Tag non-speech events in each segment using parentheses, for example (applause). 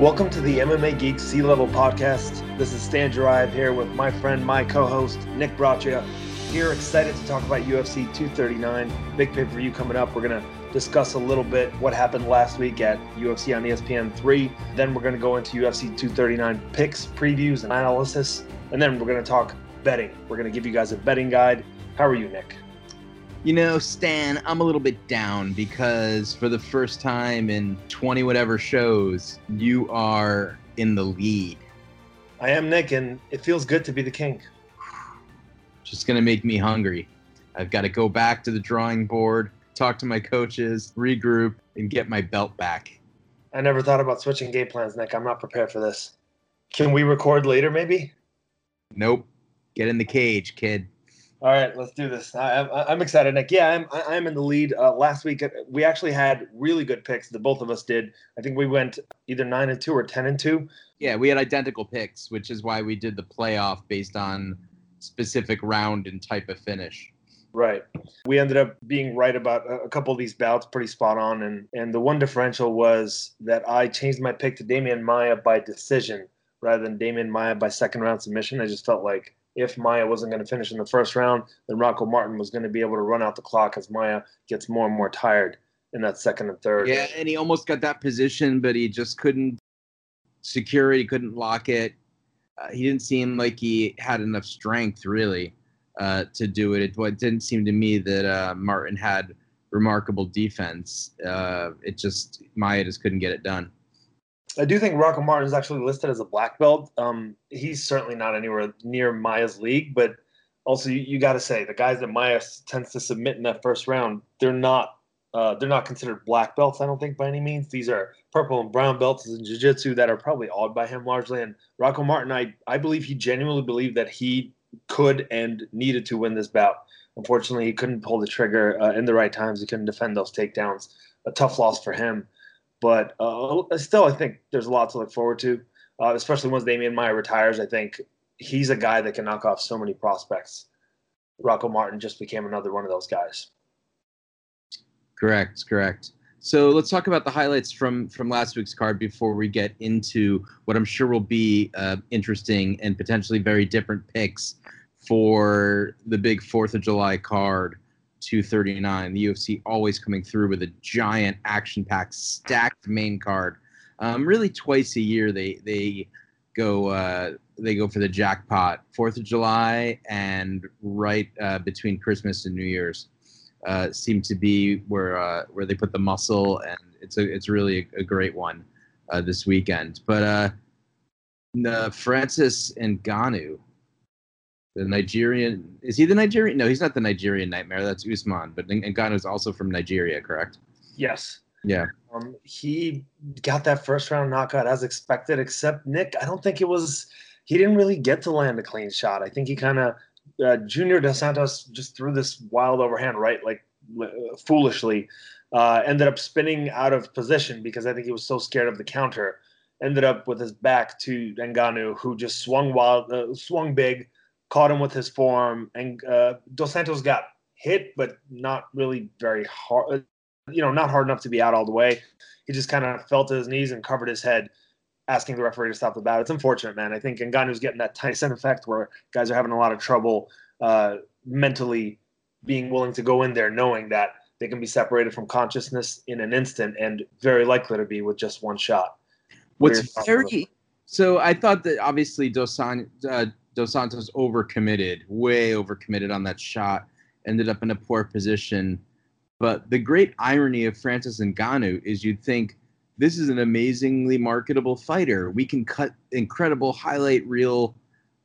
Welcome to the MMA Geek Sea Level Podcast. This is Stan Jarayev here with my friend, my co-host Nick Braccia. Here, excited to talk about UFC 239, big pay-per-view coming up. We're gonna discuss a little bit what happened last week at UFC on ESPN 3. Then we're gonna go into UFC 239 picks, previews, and analysis, and then we're gonna talk betting. We're gonna give you guys a betting guide. How are you, Nick? You know, Stan, I'm a little bit down because for the first time in 20 whatever shows, you are in the lead. I am Nick, and it feels good to be the king. Just going to make me hungry. I've got to go back to the drawing board, talk to my coaches, regroup, and get my belt back. I never thought about switching game plans, Nick. I'm not prepared for this. Can we record later, maybe? Nope. Get in the cage, kid. All right, let's do this. I, am excited, Nick. Yeah, I'm, I'm in the lead. Uh, last week, uh, we actually had really good picks. The both of us did. I think we went either nine and two or ten and two. Yeah, we had identical picks, which is why we did the playoff based on specific round and type of finish. Right. We ended up being right about a couple of these bouts, pretty spot on. And and the one differential was that I changed my pick to Demian Maia by decision rather than Demian Maia by second round submission. I just felt like if Maia wasn't going to finish in the first round, then Rocco Martin was going to be able to run out the clock as Maia gets more and more tired in that second and third. Yeah, and he almost got that position, but he just couldn't secure it. He couldn't lock it. Uh, he didn't seem like he had enough strength, really, uh, to do it. It, it, didn't seem to me that uh, Martin had remarkable defense. Uh, it just Maia just couldn't get it done. I do think Rocco Martin is actually listed as a black belt. Um, he's certainly not anywhere near Maia's league, but also you, you got to say the guys that Maia tends to submit in that first round, they're not uh, they're not considered black belts. I don't think by any means. These are purple and brown belts in jiu-jitsu that are probably awed by him largely. And Rocco Martin, I I believe he genuinely believed that he could and needed to win this bout. Unfortunately, he couldn't pull the trigger uh, in the right times. He couldn't defend those takedowns. A tough loss for him. But uh, still, I think there's a lot to look forward to, uh, especially once Demian Maia retires. I think he's a guy that can knock off so many prospects. Rocco Martin just became another one of those guys. Correct, correct. So let's talk about the highlights from from last week's card before we get into what I'm sure will be uh, interesting and potentially very different picks for the big Fourth of July card. 239. The UFC always coming through with a giant action-packed, stacked main card. Um, really, twice a year they they go uh, they go for the jackpot. Fourth of July and right uh, between Christmas and New Year's uh, seem to be where uh, where they put the muscle, and it's a it's really a, a great one uh, this weekend. But uh, Francis Ngannou the Nigerian is he the Nigerian? No, he's not the Nigerian nightmare. That's Usman, but Ngannou is also from Nigeria, correct? Yes. Yeah. Um, he got that first round knockout as expected, except Nick. I don't think it was. He didn't really get to land a clean shot. I think he kind of uh, Junior Dos Santos just threw this wild overhand right, like uh, foolishly. Uh, ended up spinning out of position because I think he was so scared of the counter. Ended up with his back to Ngannou, who just swung wild, uh, swung big caught him with his forearm, and uh, Dos Santos got hit, but not really very hard. Uh, you know, not hard enough to be out all the way. He just kind of fell to his knees and covered his head, asking the referee to stop the bout. It's unfortunate, man. I think Ngannou's getting that Tyson effect where guys are having a lot of trouble uh, mentally being willing to go in there, knowing that they can be separated from consciousness in an instant, and very likely to be with just one shot. What's very so I thought that obviously Dos, San, uh, Dos Santos overcommitted, way overcommitted on that shot, ended up in a poor position. But the great irony of Francis Ngannou is you'd think this is an amazingly marketable fighter. We can cut incredible highlight reel,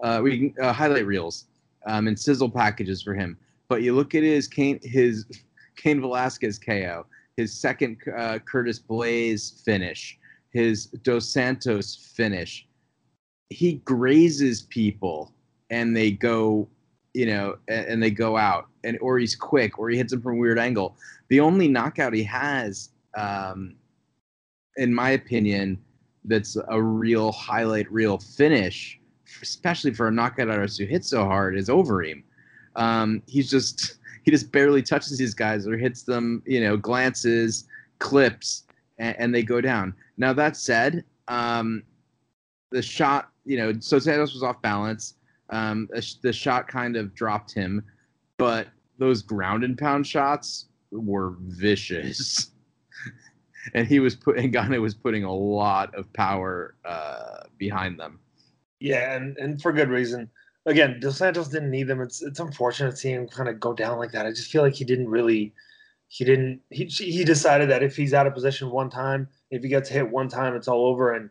uh, we can, uh, highlight reels, um, and sizzle packages for him. But you look at his Cain, his (laughs) Cain Velasquez KO, his second uh, Curtis Blaydes finish, his Dos Santos finish he grazes people and they go you know and, and, they go out and or he's quick or he hits them from a weird angle. The only knockout he has um, in my opinion that's a real highlight real finish especially for a knockout artist who hits so hard is Overeem. Um, he's just (laughs) he just barely touches these guys or hits them you know glances clips and, and they go down. Now that said um, the shot, you know, so Santos was off balance. Um, the shot kind of dropped him, but those ground and pound shots were vicious. (laughs) and he was put and Ngannou was putting a lot of power uh, behind them. Yeah, and, and for good reason. Again, Dos Santos didn't need them. It's it's unfortunate seeing him kind of go down like that. I just feel like he didn't really he didn't he he decided that if he's out of position one time, if he gets hit one time, it's all over and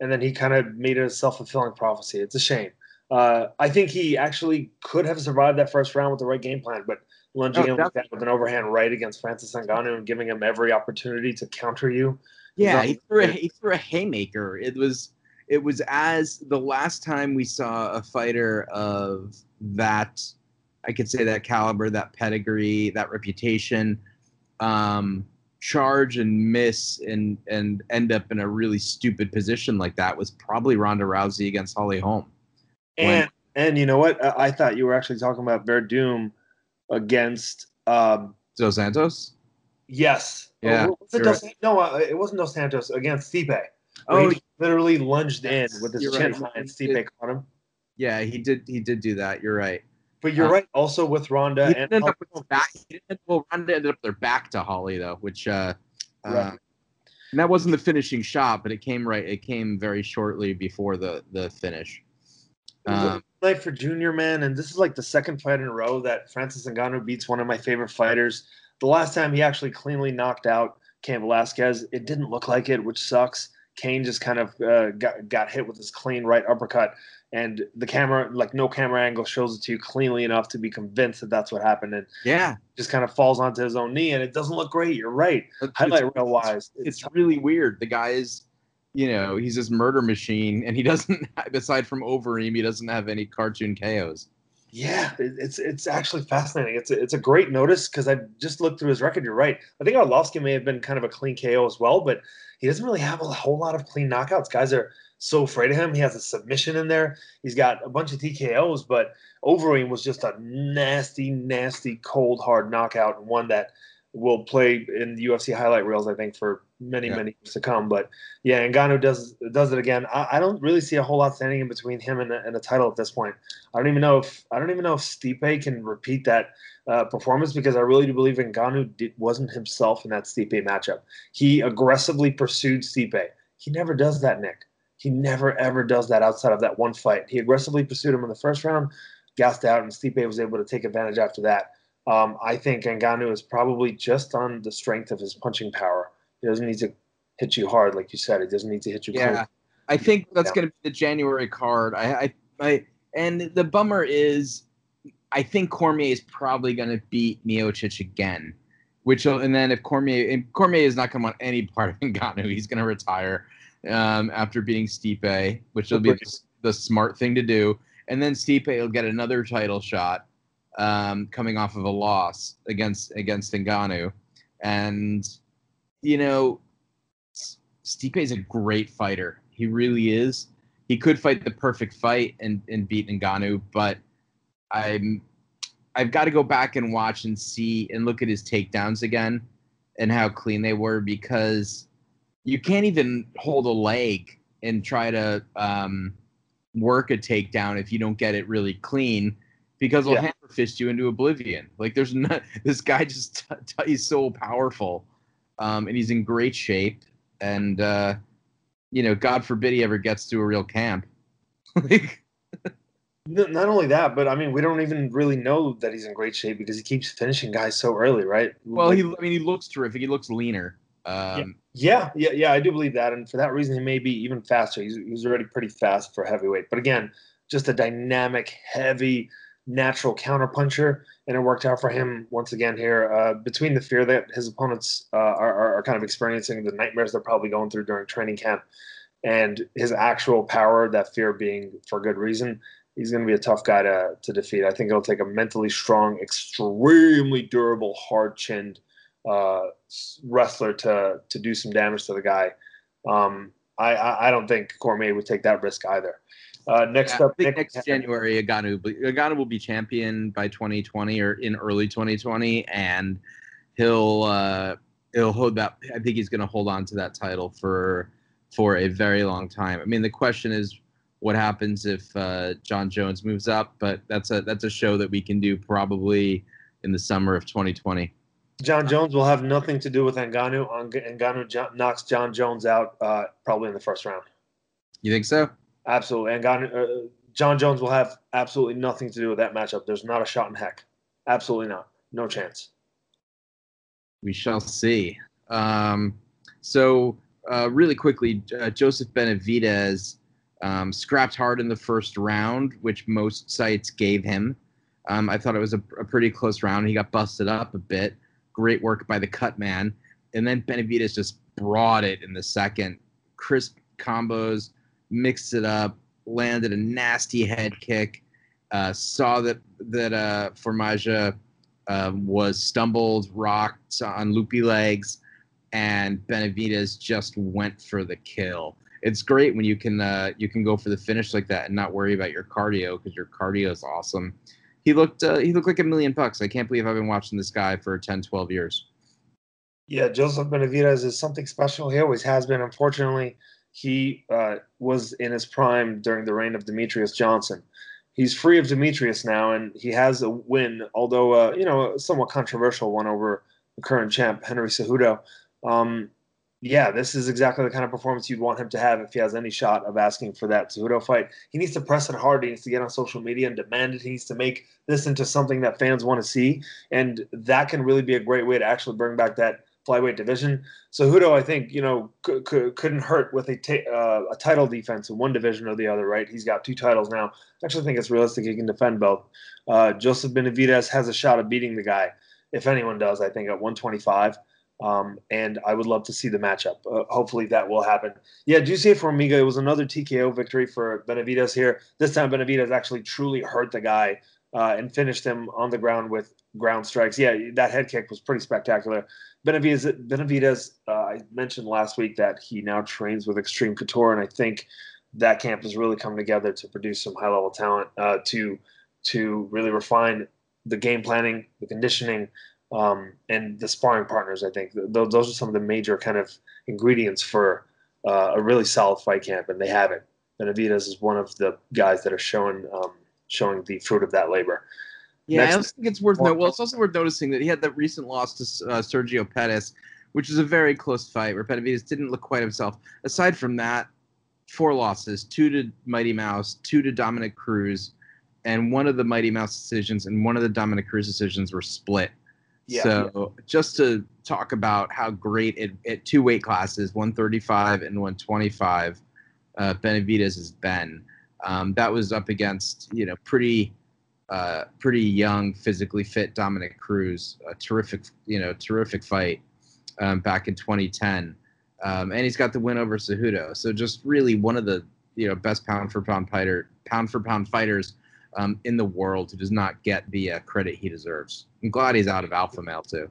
and then he kind of made it a self-fulfilling prophecy. It's a shame. Uh, I think he actually could have survived that first round with the right game plan, but lunging oh, him with an overhand right against Francis Ngannou and giving him every opportunity to counter you. Yeah, he threw, a, he threw a haymaker. It was it was as the last time we saw a fighter of that I could say that caliber, that pedigree, that reputation, um, charge and miss and and end up in a really stupid position like that was probably Ronda Rousey against Holly Holm. And when, and you know what? I thought you were actually talking about Werdum against um, Dos Santos. Yes. Yeah. Oh, was it Dos, right. No, uh, it wasn't Dos Santos against Stipe. Oh, he literally lunged in with his chin right. and Stipe caught him. Yeah, he did. He did do that. You're right. But you're uh, right. Also with Ronda he and ended up back. well, Ronda ended up their back to Holly though, which uh, uh right. uh, and that wasn't the finishing shot, but it came right. It came very shortly before the the finish. Um, night for Junior man, and this is like the second fight in a row that Francis Ngannou beats one of my favorite fighters. The last time he actually cleanly knocked out Cain Velasquez, it didn't look like it, which sucks. Cain just kind of uh, got got hit with his clean right uppercut, and the camera, like no camera angle, shows it to you cleanly enough to be convinced that that's what happened. And yeah, just kind of falls onto his own knee, and it doesn't look great. You're right. It's, Highlight real wise, it's, it's really weird. The guy is you know, he's this murder machine, and he (laughs) doesn't, aside from Overeem, he doesn't have any cartoon KOs. Yeah, it's it's actually fascinating. It's a, it's a great notice because I just looked through his record. You're right. I think Arlovsky may have been kind of a clean KO as well, but he doesn't really have a whole lot of clean knockouts. Guys are so afraid of him. He has a submission in there. He's got a bunch of TKOs, but Overeem was just a nasty, nasty, cold, hard knockout, and one that will play in the UFC highlight reels, I think, for many, yeah. many years to come. But yeah, Ngannou does does it again. I, I, don't really see a whole lot standing in between him and, and a title at this point. I don't even know if I don't even know if Stipe can repeat that uh, performance because I really do believe Ngannou did, wasn't himself in that Stipe matchup. He aggressively pursued Stipe. He never does that, Nick. He never ever does that outside of that one fight. He aggressively pursued him in the first round, gassed out, and Stipe was able to take advantage after that. Um, I think Ngannou is probably just on the strength of his punching power. He doesn't need to hit you hard, like you said. He doesn't need to hit you. Yeah. I think that's going to be the January card. I, I, I, and the bummer is, I think Cormier is probably going to beat Miocic again. Which and then if Cormier and Cormier is not going to want any part of (laughs) Ngannou, he's going to retire um, after beating Stipe, which will be the, the smart thing to do. And then Stipe will get another title shot um, coming off of a loss against against Ngannou, and you know, Stipe is a great fighter. He really is. He could fight the perfect fight and and beat Ngannou, but I'm I've got to go back and watch and see and look at his takedowns again and how clean they were because you can't even hold a leg and try to um, work a takedown if you don't get it really clean because he'll yeah. hammer fist you into oblivion. Like there's not (laughs) this guy just t- (laughs) t- he's so powerful, um, and he's in great shape. And uh, you know, God forbid he ever gets to a real camp. (laughs) like, not only that, but I mean, we don't even really know that he's in great shape because he keeps finishing guys so early, right? Well, like, he I mean, he looks terrific. He looks leaner. Um, yeah, yeah, yeah, yeah. I do believe that, and for that reason, he may be even faster. He's, he's already pretty fast for heavyweight, but again, just a dynamic, heavy natural counterpuncher, and it worked out for him once again here. Uh, between the fear that his opponents uh, are, are kind of experiencing, the nightmares they're probably going through during training camp, and his actual power, that fear being for good reason, he's going to be a tough guy to, to defeat. I think it'll take a mentally strong, extremely durable, hard chinned uh, wrestler to to do some damage to the guy. Um, I, I don't think Cormier would take that risk either. Uh, next yeah, up, Nick, next January, Ngannou will be champion by 2020 or in early 2020, and he'll uh, he'll hold that. I think he's going to hold on to that title for for a very long time. I mean, the question is what happens if uh, Jon Jones moves up, but that's a that's a show that we can do probably in the summer of 2020. Jon Jones will have nothing to do with Ngannou. Ngannou knocks Jon Jones out uh, probably in the first round. You think so? Absolutely. Ngannou, uh, Jon Jones will have absolutely nothing to do with that matchup. There's not a shot in heck. Absolutely not. No chance. We shall see. Um, so, uh, really quickly, uh, Joseph Benavidez um, scrapped hard in the first round, which most sites gave him. Um, I thought it was a, a, pretty close round. He got busted up a bit. Great work by the cut man. And then Benavidez just brought it in the second. Crisp combos, mixed it up, landed a nasty head kick. Uh, saw that that uh, Formiga uh, was stumbled, rocked on loopy legs, and Benavidez just went for the kill. It's great when you can uh, you can go for the finish like that and not worry about your cardio because your cardio is awesome he looked uh, he looked like a million bucks. I can't believe I've been watching this guy for 10, 12 years. Yeah, Joseph Benavidez is something special. He always has been. Unfortunately, he uh, was in his prime during the reign of Demetrious Johnson. He's free of Demetrious now, and he has a win, although uh, you know a somewhat controversial one over the current champ Henry Cejudo. Um, yeah, this is exactly the kind of performance you'd want him to have if he has any shot of asking for that Cejudo fight. He needs to press it hard. He needs to get on social media and demand it. He needs to make this into something that fans want to see, and that can really be a great way to actually bring back that flyweight division. So Cejudo, I think, you know, c- c- couldn't hurt with a, t- uh, a title defense in one division or the other, right? He's got two titles now. I actually think it's realistic he can defend both. Uh, Joseph Benavidez has a shot of beating the guy, if anyone does, I think, at 125. Um, and I would love to see the matchup. Uh, hopefully that will happen. Yeah, Jussier Formiga, it for Amiga? It was another TKO victory for Benavidez here. This time Benavidez actually truly hurt the guy uh, and finished him on the ground with ground strikes. Yeah, that head kick was pretty spectacular. Benavides, Benavidez uh, I mentioned last week that he now trains with Extreme Couture, and I think that camp has really come together to produce some high level talent uh, to to really refine the game planning, the conditioning, um, and the sparring partners. I think those, those are some of the major kind of ingredients for uh, a really solid fight camp, and they have it. Benavidez is one of the guys that are showing um, showing the fruit of that labor. Yeah, Next, I also think it's worth noting. Well, it's also worth noticing that he had that recent loss to uh, Sergio Pettis, which was a very close fight where Benavidez didn't look quite himself. Aside from that, four losses: two to Mighty Mouse, two to Dominick Cruz, and one of the Mighty Mouse decisions and one of the Dominick Cruz decisions were split. Yeah, so yeah. just to talk about how great it at two weight classes, 135 and 125, uh, Benavidez has been. Um, that was up against you know pretty uh, pretty young, physically fit Dominick Cruz. A terrific you know terrific fight um, back in 2010, um, and he's got the win over Cejudo. So just really one of the you know best pound for pound fighter pound for pound fighters um, in the world who does not get the uh, credit he deserves. I'm glad he's out of alpha male too.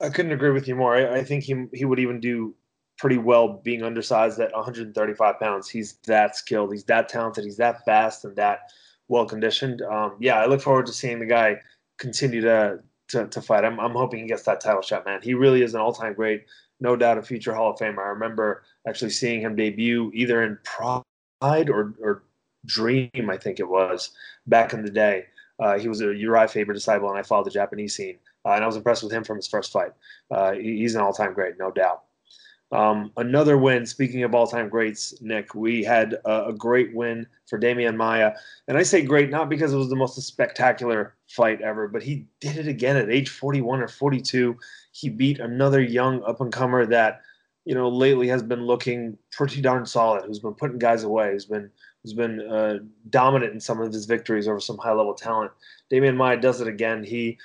I couldn't agree with you more. I, I think he he would even do pretty well being undersized at 135 pounds. He's that skilled. He's that talented. He's that fast and that well conditioned. Um, yeah, I look forward to seeing the guy continue to, to, to fight. I'm, I'm hoping he gets that title shot, man. He really is an all time great, no doubt a future Hall of Famer. I remember actually seeing him debut either in Pride or, or Dream, I think it was, back in the day. Uh, he was a Urijah Faber disciple, and I followed the Japanese scene. Uh, and I was impressed with him from his first fight. Uh, he, he's an all time great, no doubt. Um, another win, speaking of all time greats, Nick, we had a, a, great win for Demian Maia. And I say great not because it was the most spectacular fight ever, but he did it again at age 41 or 42. He beat another young up and comer that, you know, lately has been looking pretty darn solid, who's been putting guys away, who's been who's been uh, dominant in some of his victories over some high level talent. Demian Maia does it again. He,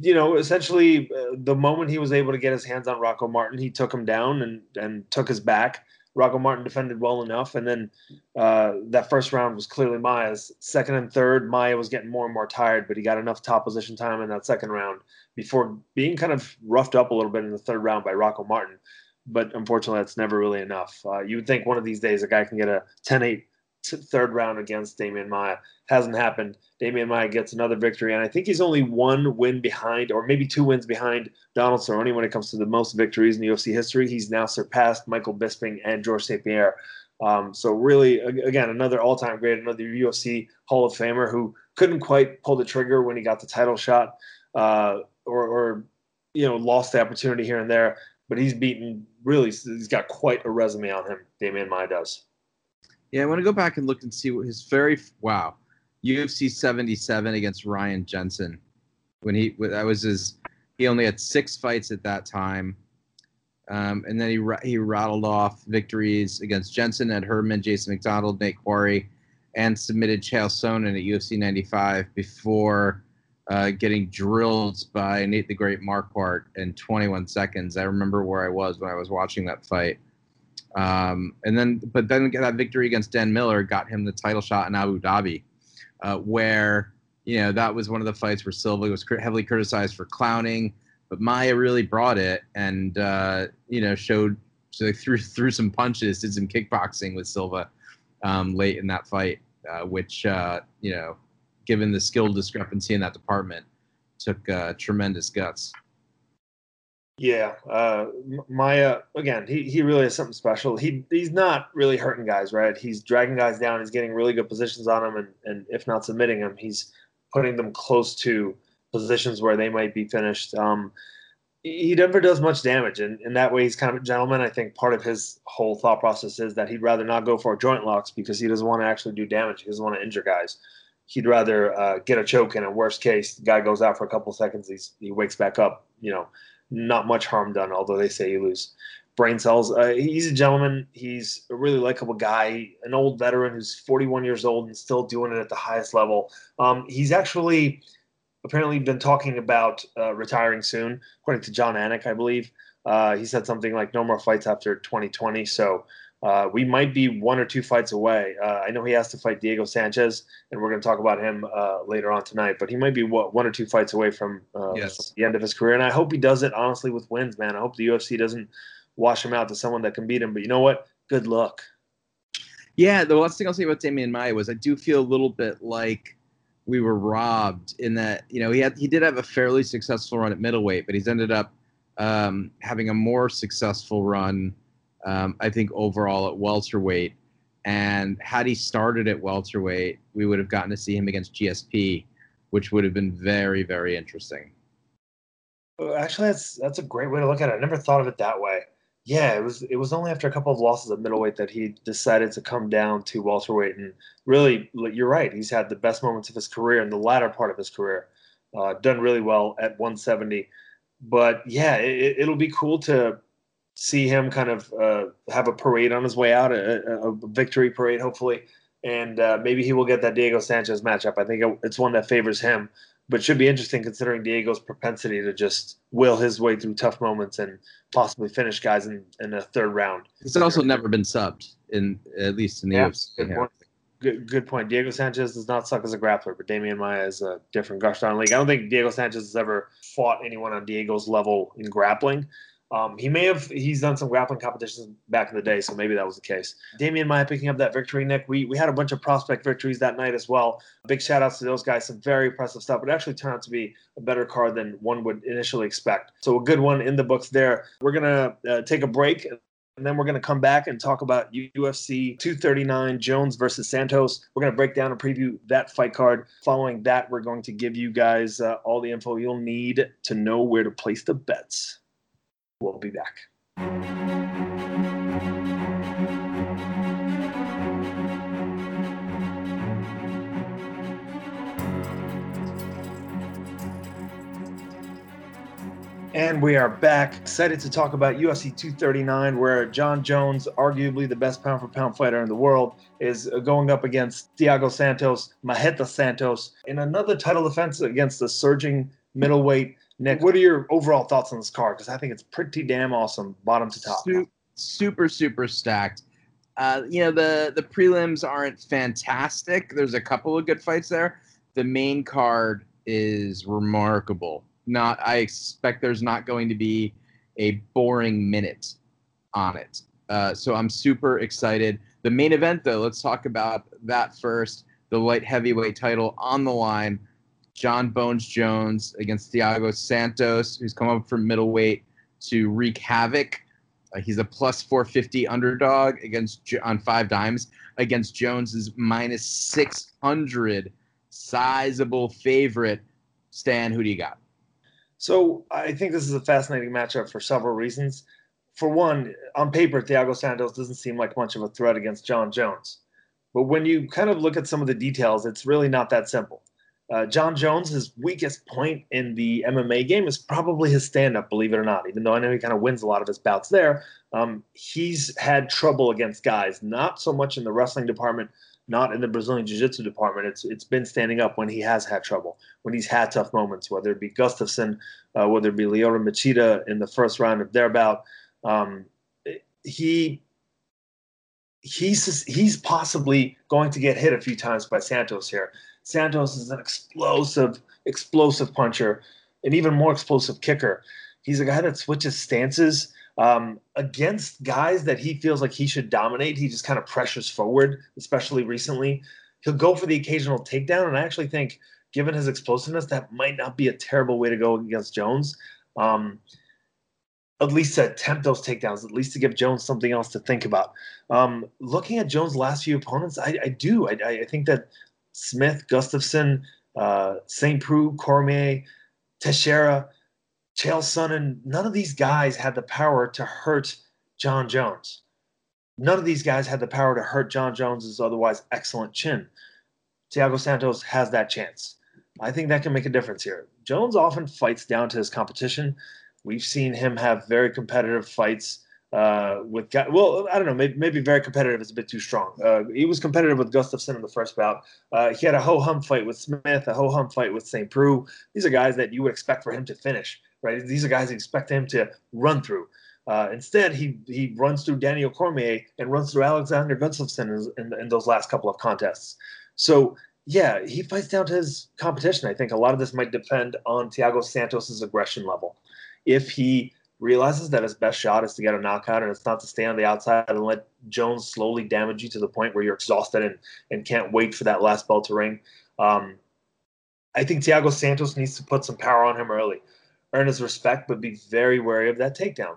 you know, essentially uh, the moment he was able to get his hands on Rocco Martin, he took him down and and took his back. Rocco Martin defended well enough, and then uh, that first round was clearly Maia's. Second and third, Maia was getting more and more tired, but he got enough top position time in that second round before being kind of roughed up a little bit in the third round by Rocco Martin. But unfortunately, that's never really enough. Uh, you would think one of these days a guy can get a 10-8 third round against Demian Maia. Hasn't happened. Demian Maia gets another victory, and I think he's only one win behind, or maybe two wins behind Donald Cerrone when it comes to the most victories in UFC history. He's now surpassed Michael Bisping and Georges St. Pierre. Um, so really, again, another all-time great, another UFC Hall of Famer who couldn't quite pull the trigger when he got the title shot, uh, or, or you know lost the opportunity here and there. But he's beaten really. He's got quite a resume on him. Demian Maia does. Yeah, I want to go back and look and see what his very wow UFC 77 against Ryan Jensen when he that was his. He only had six fights at that time. Um, and then he he rattled off victories against Jensen, Ed Herman, Jason MacDonald, Nate Quarry, and submitted Chael Sonnen at UFC 95 before uh, getting drilled by Nate the Great Marquardt in 21 seconds. I remember where I was when I was watching that fight. Um, and then, but then that victory against Dan Miller got him the title shot in Abu Dhabi, uh, where you know that was one of the fights where Silva was heavily criticized for clowning but Maia really brought it and uh, you know showed so (laughs) threw some punches, did some kickboxing with Silva um, late in that fight, uh, which uh, you know, given the skill discrepancy in that department, took uh, tremendous guts. Yeah, uh, Maia again. He, he really is something special. He he's not really hurting guys, right? He's dragging guys down. He's getting really good positions on them, and and if not submitting them, he's putting them close to positions where they might be finished. Um, he never does much damage, and in that way, he's kind of a gentleman. I think part of his whole thought process is that he'd rather not go for joint locks because he doesn't want to actually do damage. He doesn't want to injure guys. He'd rather uh, get a choke, and in worst case, the guy goes out for a couple seconds. He's, he wakes back up. You know, not much harm done. Although they say you lose brain cells. Uh, he's a gentleman. He's a really likable guy, an old veteran who's 41 years old and still doing it at the highest level. Um, he's actually apparently been talking about uh, retiring soon, according to Jon Anik, I believe. Uh, he said something like no more fights after 2020. So uh, we might be one or two fights away. Uh, I know he has to fight Diego Sanchez, and we're going to talk about him uh, later on tonight. But he might be what, one or two fights away from, uh, yes. the end of his career. And I hope he does it honestly with wins, man. I hope the UFC doesn't wash him out to someone that can beat him. But you know what? Good luck. Yeah, the last thing I'll say about Demian Maia was I do feel a little bit like we were robbed in that you know he had he did have a fairly successful run at middleweight, but he's ended up um, having a more successful run, um, I think overall at welterweight. And had he started at welterweight, we would have gotten to see him against GSP, which would have been very very interesting. Actually, that's that's a great way to look at it. I never thought of it that way. Yeah, it was it was only after a couple of losses at middleweight that he decided to come down to welterweight, and really, you're right. He's had the best moments of his career in the latter part of his career. Uh, done really well at 170, but yeah, it, will be cool to see him kind of uh, have a parade on his way out, a, a victory parade, hopefully, and uh, maybe he will get that Diego Sanchez matchup. I think it's one that favors him but should be interesting considering Diego's propensity to just will his way through tough moments and possibly finish guys in, in a third round. He's also never been subbed in at least in the yeah, UFC. Good, point. Good, good point. Diego Sanchez does not suck as a grappler, but Demian Maia is a different gosh darn league. I don't think Diego Sanchez has ever fought anyone on Diego's level in grappling. Um, he may have he's done some grappling competitions back in the day, so maybe that was the case. Demian Maia picking up that victory, Nick. We we had a bunch of prospect victories that night as well. Big shout outs to those guys, some very impressive stuff. It actually turned out to be a better card than one would initially expect. So a good one in the books there. We're gonna uh, take a break. And then we're going to come back and talk about UFC 239 Jones versus Santos. We're going to break down and preview that fight card. Following that, we're going to give you guys uh, all the info you'll need to know where to place the bets. We'll be back. And we are back. Excited to talk about UFC 239, where Jon Jones, arguably the best pound for pound fighter in the world, is going up against Thiago Santos, Marreta Santos, in another title defense against the surging middleweight Nick, what are your overall thoughts on this card? Because I think it's pretty damn awesome, bottom to top. Super, super, super stacked. Uh, you know the the prelims aren't fantastic. There's a couple of good fights there. The main card is remarkable. Not, I expect there's not going to be a boring minute on it. Uh, so I'm super excited. The main event, though, let's talk about that first. The light heavyweight title on the line. Jon Bones Jones against Thiago Santos, who's come up from middleweight to wreak havoc. Uh, he's a plus 450 underdog against on 5Dimes against Jones's minus 600 sizable favorite. Stan, who do you got? So I think this is a fascinating matchup for several reasons. For one, on paper, Thiago Santos doesn't seem like much of a threat against Jon Jones. But when you kind of look at some of the details, it's really not that simple. Uh, Jon Jones, weakest point in the MMA game is probably his stand up, believe it or not. Even though I know he kind of wins a lot of his bouts there, um, he's had trouble against guys, not so much in the wrestling department, not in the Brazilian Jiu Jitsu department. It's it's been standing up when he has had trouble, when he's had tough moments, whether it be Gustafsson, uh, whether it be Lyoto Machida in the first round of their bout. Um, he he's he's possibly going to get hit a few times by Santos here. Santos is an explosive, explosive puncher, an even more explosive kicker. He's a guy that switches stances um, against guys that he feels like he should dominate. He just kind of pressures forward, especially recently. He'll go for the occasional takedown, and I actually think, given his explosiveness, that might not be a terrible way to go against Jones. Um, at least to attempt those takedowns, at least to give Jones something else to think about. Um, looking at Jones' last few opponents, I, I do. I, I, think that Smith, Gustafsson, uh, St. Preux, Cormier, Teixeira, Chael Sonnen, none of these guys had the power to hurt Jon Jones. None of these guys had the power to hurt Jon Jones's otherwise excellent chin. Thiago Santos has that chance. I think that can make a difference here. Jones often fights down to his competition. We've seen him have very competitive fights uh, with. Well, I don't know. Maybe, maybe very competitive is a bit too strong. Uh, he was competitive with Gustafsson in the first bout. Uh, he had a ho hum fight with Smith, a ho hum fight with St. Preux. These are guys that you would expect for him to finish, right? These are guys you expect him to run through. Uh, instead, he he runs through Daniel Cormier and runs through Alexander Gustafsson in, in, in those last couple of contests. So yeah, he fights down to his competition. I think a lot of this might depend on Thiago Santos's aggression level. If he realizes that his best shot is to get a knockout and it's not to stay on the outside and let Jones slowly damage you to the point where you're exhausted and, and can't wait for that last bell to ring. Um, I think Thiago Santos needs to put some power on him early, earn his respect, but be very wary of that takedown.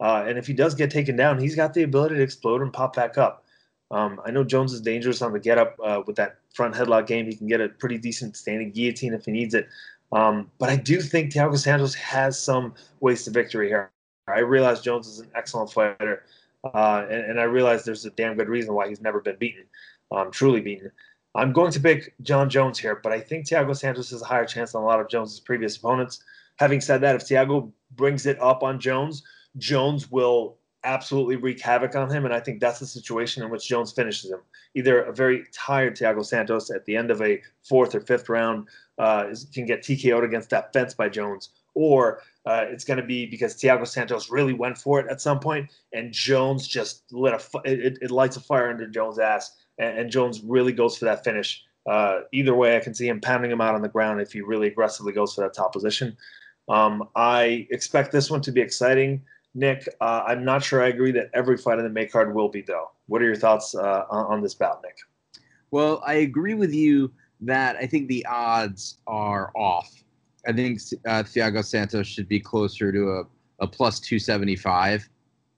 Uh, and if he does get taken down, he's got the ability to explode and pop back up. Um, I know Jones is dangerous on the get up uh, with that front headlock game. He can get a pretty decent standing guillotine if he needs it. Um, but I do think Thiago Santos has some ways to victory here. I realize Jones is an excellent fighter, uh, and, and, I realize there's a damn good reason why he's never been beaten, um, truly beaten. I'm going to pick Jon Jones here, but I think Thiago Santos has a higher chance than a lot of Jones's previous opponents. Having said that, if Thiago brings it up on Jones, Jones will absolutely wreak havoc on him, and I think that's the situation in which Jones finishes him. Either a very tired Thiago Santos at the end of a fourth or fifth round uh, can get TKO'd against that fence by Jones, or uh, it's going to be because Thiago Santos really went for it at some point, and Jones just lit a it, it lights a fire under Jones' ass, and, and Jones really goes for that finish. Uh, either way, I can see him pounding him out on the ground if he really aggressively goes for that top position. Um, I expect this one to be exciting. Nick, uh, I'm not sure I agree that every fight in the May card will be, though. What are your thoughts uh, on, on, this bout, Nick? Well, I agree with you that I think the odds are off. I think uh, Thiago Santos should be closer to a, a plus 275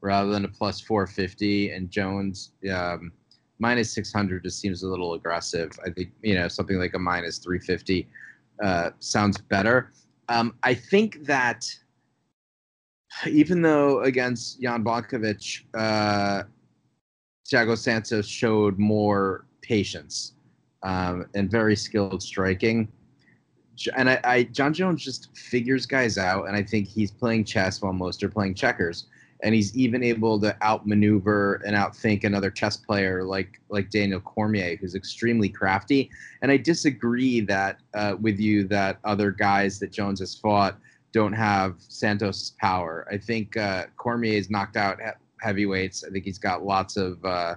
rather than a plus 450, and Jones um, minus 600 just seems a little aggressive. I think you know something like a minus 350 uh, sounds better. Um, I think that even though against Jan Blachowicz, uh, Thiago Santos showed more patience um, and very skilled striking. And I, I, Jon Jones just figures guys out, and I think he's playing chess while most are playing checkers. And he's even able to outmaneuver and outthink another chess player like like Daniel Cormier, who's extremely crafty. And I disagree that uh, with you that other guys that Jones has fought don't have Santos' power. I think uh, Cormier is knocked out heavyweights. I think he's got lots of uh,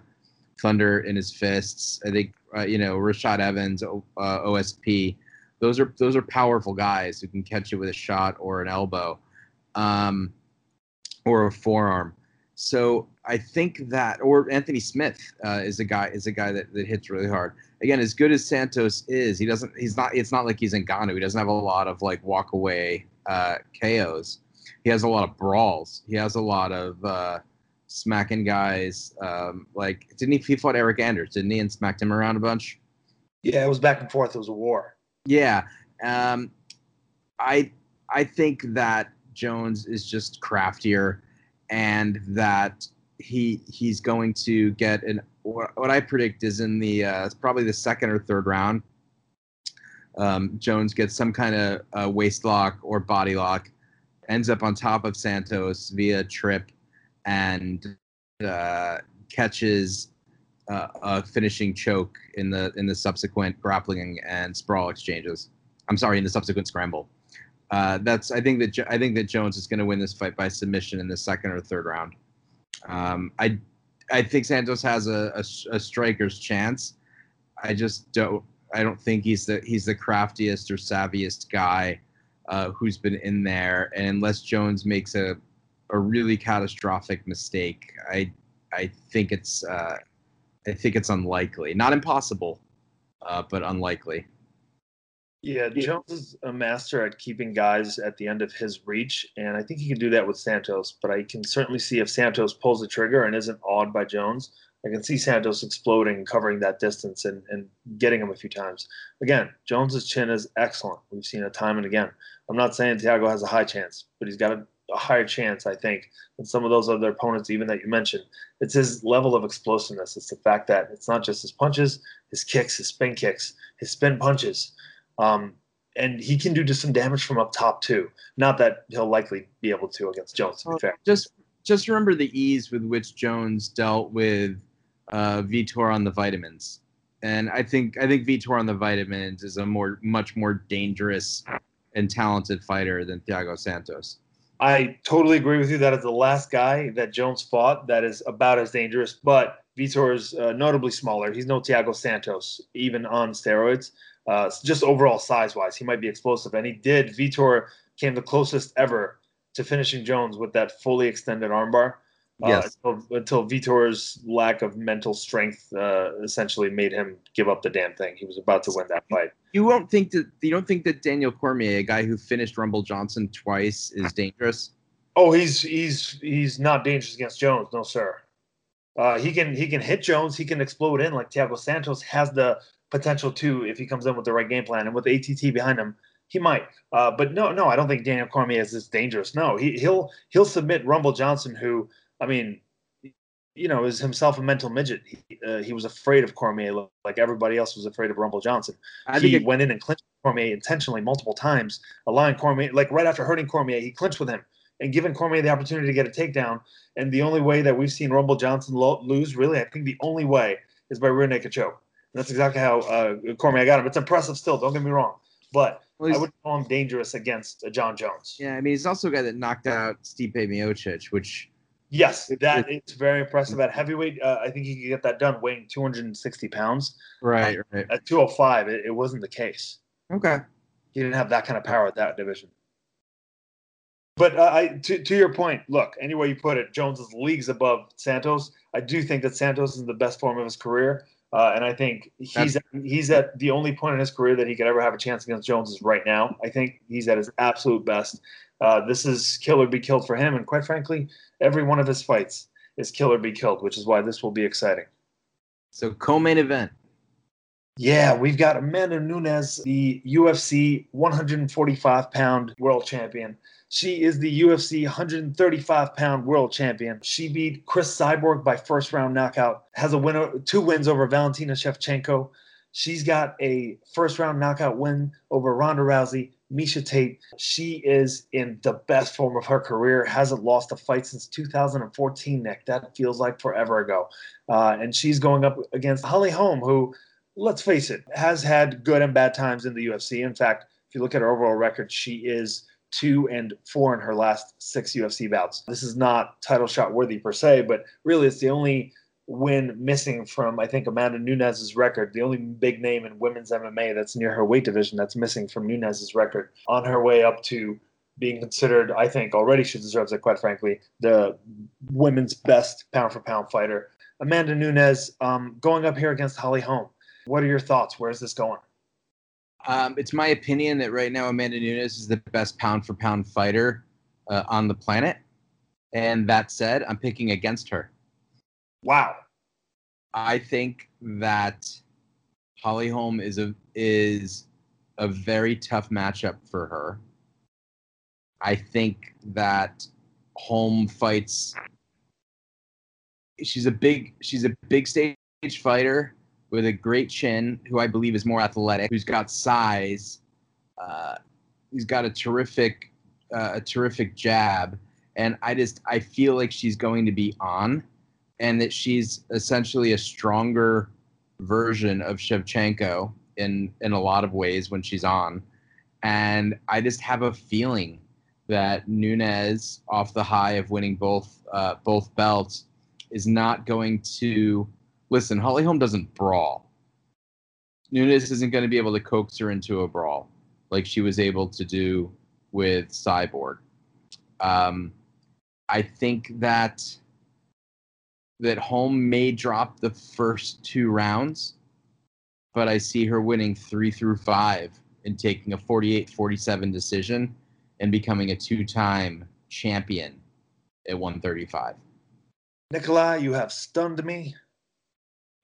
thunder in his fists. I think uh, you know Rashad Evans, uh, OSP. Those are those are powerful guys who can catch you with a shot or an elbow, um, or a forearm. So I think that, or Anthony Smith uh, is a guy is a guy that, that hits really hard. Again, as good as Santos is, he doesn't. He's not. It's not like he's Ngannou. He doesn't have a lot of like walk away uh, KOs. He has a lot of brawls. He has a lot of uh, smacking guys. Um, like didn't he? He fought Eryk Anders, didn't he? And smacked him around a bunch. Yeah, it was back and forth. It was a war. Yeah. Um, I I think that Jones is just craftier, and that he he's going to get an what I predict is in the uh, probably the second or third round. Um, Jones gets some kind of uh, waist lock or body lock, ends up on top of Santos via trip, and uh, catches uh, a finishing choke in the in the subsequent grappling and sprawl exchanges. I'm sorry, in the subsequent scramble. Uh, that's I think that I think that Jones is going to win this fight by submission in the second or third round. Um, I I think Santos has a, a, a, striker's chance. I just don't I don't think he's the he's the craftiest or savviest guy uh, who's been in there. And unless Jones makes a a really catastrophic mistake, I I think it's uh, I think it's unlikely, not impossible, uh, but unlikely. Yeah, Jones is a master at keeping guys at the end of his reach, and I think he can do that with Santos. But I can certainly see if Santos pulls the trigger and isn't awed by Jones, I can see Santos exploding, covering that distance, and, and getting him a few times. Again, Jones's chin is excellent. We've seen it time and again. I'm not saying Thiago has a high chance, but he's got a, a higher chance, I think, than some of those other opponents, even that you mentioned. It's his level of explosiveness. It's the fact that it's not just his punches, his kicks, his spin kicks, his spin punches um, and he can do just some damage from up top too. Not that he'll likely be able to against Jones. To be fair, just just remember the ease with which Jones dealt with uh, Vitor on the vitamins, and I think I think Vitor on the vitamins is a more much more dangerous and talented fighter than Thiago Santos. I totally agree with you. That is the last guy that Jones fought that is about as dangerous, but Vitor is uh, notably smaller. He's no Thiago Santos, even on steroids. Uh, just overall size wise, he might be explosive. And he did. Vitor came the closest ever to finishing Jones with that fully extended armbar. Uh, yes. Until, until, Vitor's lack of mental strength uh, essentially made him give up the damn thing. He was about to win that fight. You won't think that you don't think that Daniel Cormier, a guy who finished Rumble Johnson twice, is dangerous. Oh, he's he's he's not dangerous against Jones, no sir. Uh, he can he can hit Jones. He can explode in like Thiago Santos has the potential to if he comes in with the right game plan and with ATT behind him. He might, uh, but no, no, I don't think Daniel Cormier is this dangerous. No, he, he'll he'll submit Rumble Johnson, who I mean, you know, is himself a mental midget. He, uh, he was afraid of Cormier like everybody else was afraid of Rumble Johnson. I he it, went in and clinched Cormier intentionally multiple times, allowing Cormier, like right after hurting Cormier, he clinched with him and giving Cormier the opportunity to get a takedown. And the only way that we've seen Rumble Johnson lo- lose, really, I think the only way is by rear naked choke And that's exactly how uh, Cormier got him. It's impressive still. Don't get me wrong, but well, I would call him dangerous against uh, Jon Jones. Yeah, I mean he's also a guy that knocked out Stipe Miocic, which yes, that it, is very impressive. At heavyweight, uh, I think he could get that done weighing 260 pounds. Right, right. At 205, it, it wasn't the case. Okay. He didn't have that kind of power at that division. But uh, I, to, to your point, look, any way you put it, Jones is leagues above Santos. I do think that Santos is in the best form of his career. Uh, and I think he's at, he's at the only point in his career that he could ever have a chance against Jones is right now. I think he's at his absolute best. Uh, this is kill or be killed for him, and quite frankly, every one of his fights is kill or be killed, which is why this will be exciting. So co-main event. Yeah, we've got Amanda Nunes, the UFC 145 pound world champion, she is the UFC 135 pound world champion. She beat Cris Cyborg by first round knockout, has a winner, two wins over Valentina Shevchenko. She's got a first round knockout win over Ronda Rousey, Miesha Tate. She is in the best form of her career, hasn't lost a fight since 2014, Nick. That feels like forever ago. Uh, and she's going up against Holly Holm, who, let's face it, has had good and bad times in the UFC. In fact, if you look at her overall record, she is two and four in her last six UFC bouts. This is not title shot worthy per se, but really it's the only win missing from I think Amanda Nunes's record. The only big name in women's MMA that's near her weight division that's missing from Nunes's record. On her way up to being considered, I think, already she deserves it, quite frankly, the women's best pound for pound fighter. Amanda Nunes um, going up here against Holly Holm. What are your thoughts? Where is this going? Um, it's my opinion that right now Amanda Nunes is the best pound for pound fighter uh, on the planet. And that said, I'm picking against her. Wow. I think that Holly Holm is a is a very tough matchup for her. I think that Holm fights. She's a big she's a big stage fighter with a great chin, who I believe is more athletic, who's got size, uh, who's got a terrific uh, a terrific jab, and I just I feel like she's going to be on, and that she's essentially a stronger version of Shevchenko in in a lot of ways when she's on, and I just have a feeling that Nunes, off the high of winning both uh, both belts, is not going to listen. Holly Holm doesn't brawl. Nunes isn't going to be able to coax her into a brawl like she was able to do with Cyborg. Um, I think that that Holm may drop the first two rounds, but I see her winning three through five and taking a 48 47 decision and becoming a two time champion at 135. Nikolai, you have stunned me.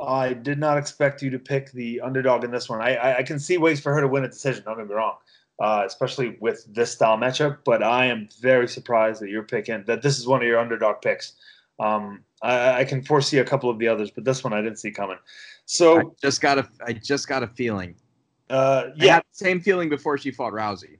I did not expect you to pick the underdog in this one. I, I, I can see ways for her to win a decision, don't get me wrong, uh, especially with this style matchup, but I am very surprised that you're picking, that this is one of your underdog picks. Um, I, I, can foresee a couple of the others, but this one I didn't see coming. So I just got a, I just got a feeling. Uh, yeah, same feeling before she fought Rousey.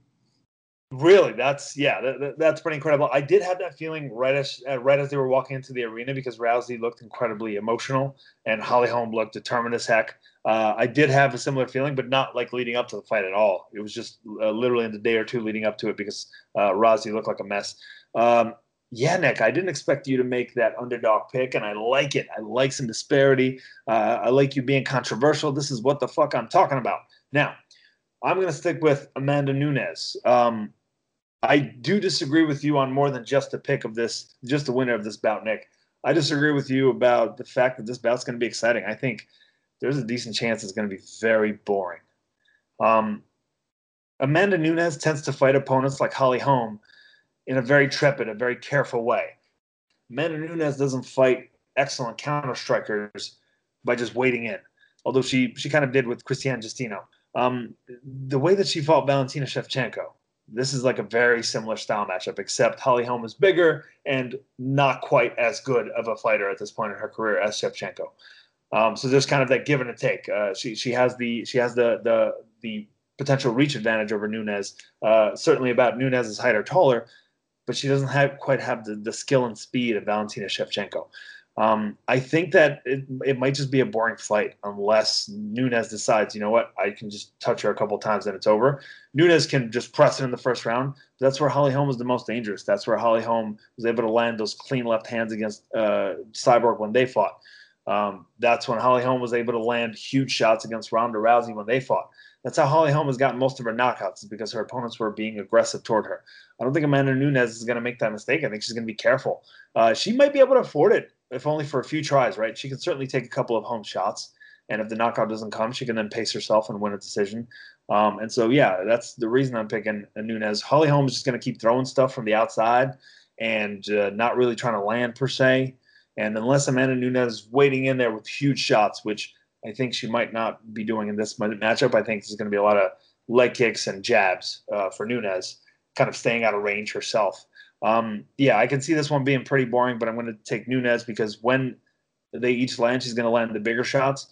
Really, that's yeah, that, that's pretty incredible. I did have that feeling right as uh, right as they were walking into the arena because Rousey looked incredibly emotional and Holly Holm looked determined as heck. Uh, I did have a similar feeling, but not like leading up to the fight at all. It was just uh, literally in the day or two leading up to it because uh, Rousey looked like a mess. Um, yeah, Nick, I didn't expect you to make that underdog pick, and I like it. I like some disparity. Uh, I like you being controversial. This is what the fuck I'm talking about. Now, I'm going to stick with Amanda Nunes. Um, I do disagree with you on more than just a pick of this, just the winner of this bout, Nick. I disagree with you about the fact that this bout's going to be exciting. I think there's a decent chance it's going to be very boring. Um, Amanda Nunes tends to fight opponents like Holly Holm in a very trepid, a very careful way. Amanda Nunes doesn't fight excellent counter strikers by just waiting in, although she she kind of did with Cristiane Justino. Um, the way that she fought Valentina Shevchenko, this is like a very similar style matchup, except Holly Holm is bigger and not quite as good of a fighter at this point in her career as Shevchenko. Um, so there's kind of that give and a take. Uh, she she has the she has the the the potential reach advantage over Nunes. Uh, certainly about Nunes's height or taller, but she doesn't have quite have the, the skill and speed of Valentina Shevchenko. Um, I think that it, it might just be a boring fight unless Nunes decides, you know what, I can just touch her a couple times and it's over. Nunes can just press it in the first round. That's where Holly Holm was the most dangerous. That's where Holly Holm was able to land those clean left hands against uh, Cyborg when they fought. Um, that's when Holly Holm was able to land huge shots against Ronda Rousey when they fought. That's how Holly Holm has gotten most of her knockouts, is because her opponents were being aggressive toward her. I don't think Amanda Nunes is going to make that mistake. I think she's going to be careful. Uh, she might be able to afford it if only for a few tries, right? She can certainly take a couple of Holm shots, and if the knockout doesn't come, she can then pace herself and win a decision. Um, and so, yeah, that's the reason I'm picking Nunes. Holly Holm is just going to keep throwing stuff from the outside and uh, not really trying to land per se. And unless Amanda Nunes is waiting in there with huge shots, which I think she might not be doing in this matchup, I think there's going to be a lot of leg kicks and jabs uh, for Nunes, kind of staying out of range herself. Um, yeah, I can see this one being pretty boring, but I'm going to take Nunes because when they each land, she's going to land the bigger shots.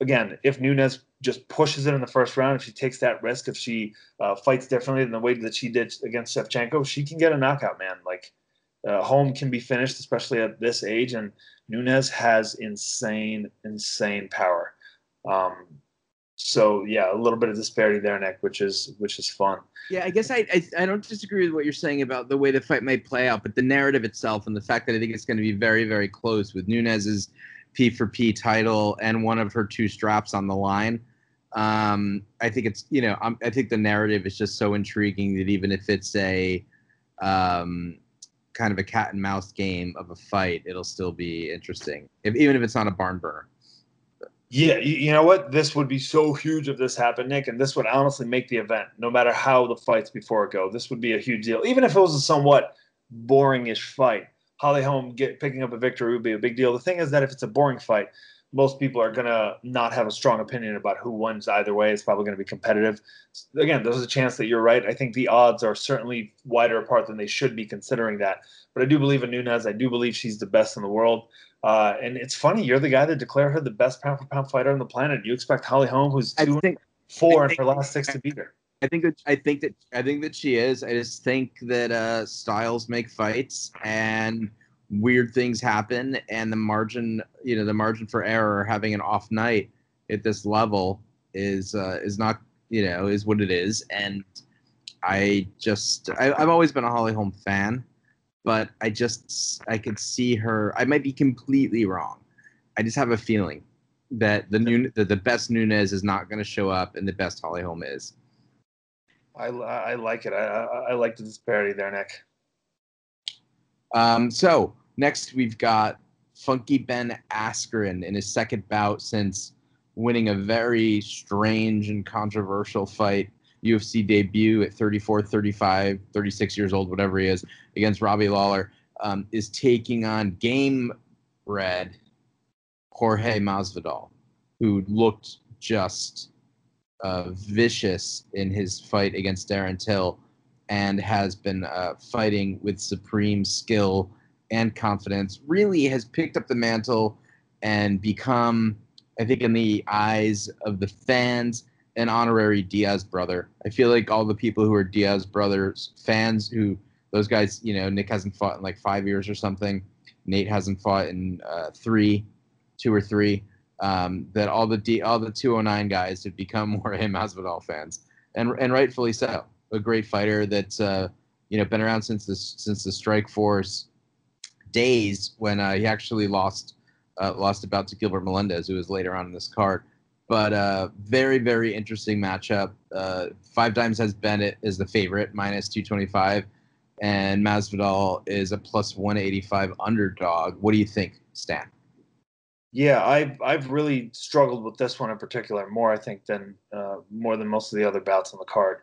Again, if Nunes just pushes it in the first round, if she takes that risk, if she uh, fights differently than the way that she did against Shevchenko, she can get a knockout, man. Like, uh, Holm can be finished, especially at this age, and Nunes has insane, insane power. Um, so yeah, a little bit of disparity there, Nick, which is which is fun. Yeah, I guess I, I, I don't disagree with what you're saying about the way the fight might play out, but the narrative itself and the fact that I think it's going to be very very close with Nunes's P for P title and one of her two straps on the line. Um, I think it's you know I'm, I think the narrative is just so intriguing that even if it's a um, kind of a cat and mouse game of a fight, it'll still be interesting, if, even if it's not a barn burner. Yeah, you, you know what? This would be so huge if this happened, Nick, and this would honestly make the event, no matter how the fights before it go. This would be a huge deal, even if it was a somewhat boringish fight. Holly Holm get picking up a victory would be a big deal. The thing is that if it's a boring fight, most people are gonna not have a strong opinion about who wins either way. It's probably gonna be competitive. Again, there's a chance that you're right. I think the odds are certainly wider apart than they should be considering that. But I do believe in Nunes. I do believe she's the best in the world. Uh, and it's funny, you're the guy that declared her the best pound for pound fighter on the planet. Do you expect Holly Holm, who's two think, four in her last six, to beat her. I think that I think that I think that she is. I just think that uh, styles make fights and weird things happen, and the margin, you know, the margin for error having an off night at this level is uh, is not, you know, is what it is. And I just I, I've always been a Holly Holm fan but I just I could see her. I might be completely wrong. I just have a feeling that the new the, the best Nunes is not going to show up, and the best Holly Holm is. I, I like it. I, I, I like the disparity there, Nick. Um, so next we've got Funky Ben Askren in his second bout since winning a very strange and controversial fight UFC debut at 34, 35, 36 years old, whatever he is, against Robbie Lawler, um, is taking on game red Jorge Masvidal, who looked just uh, vicious in his fight against Darren Till and has been uh, fighting with supreme skill and confidence. Really has picked up the mantle and become, I think, in the eyes of the fans an honorary Diaz brother. I feel like all the people who are Diaz brothers fans, who those guys, you know, Nick hasn't fought in like five years or something. Nate hasn't fought in uh, three, two or three. Um, that all the D, all the 209 guys have become (laughs) more him Masvidal fans, and and rightfully so. A great fighter that's uh, you know been around since the since the Strikeforce days when uh, he actually lost uh, lost about to Gilbert Melendez, who was later on in this card. But uh, very, very interesting matchup. Uh, five times has Bennett is the favorite, minus 225, and Masvidal is a plus 185 underdog. What do you think, Stan? Yeah, I've I've really struggled with this one in particular more, I think, than uh, more than most of the other bouts on the card.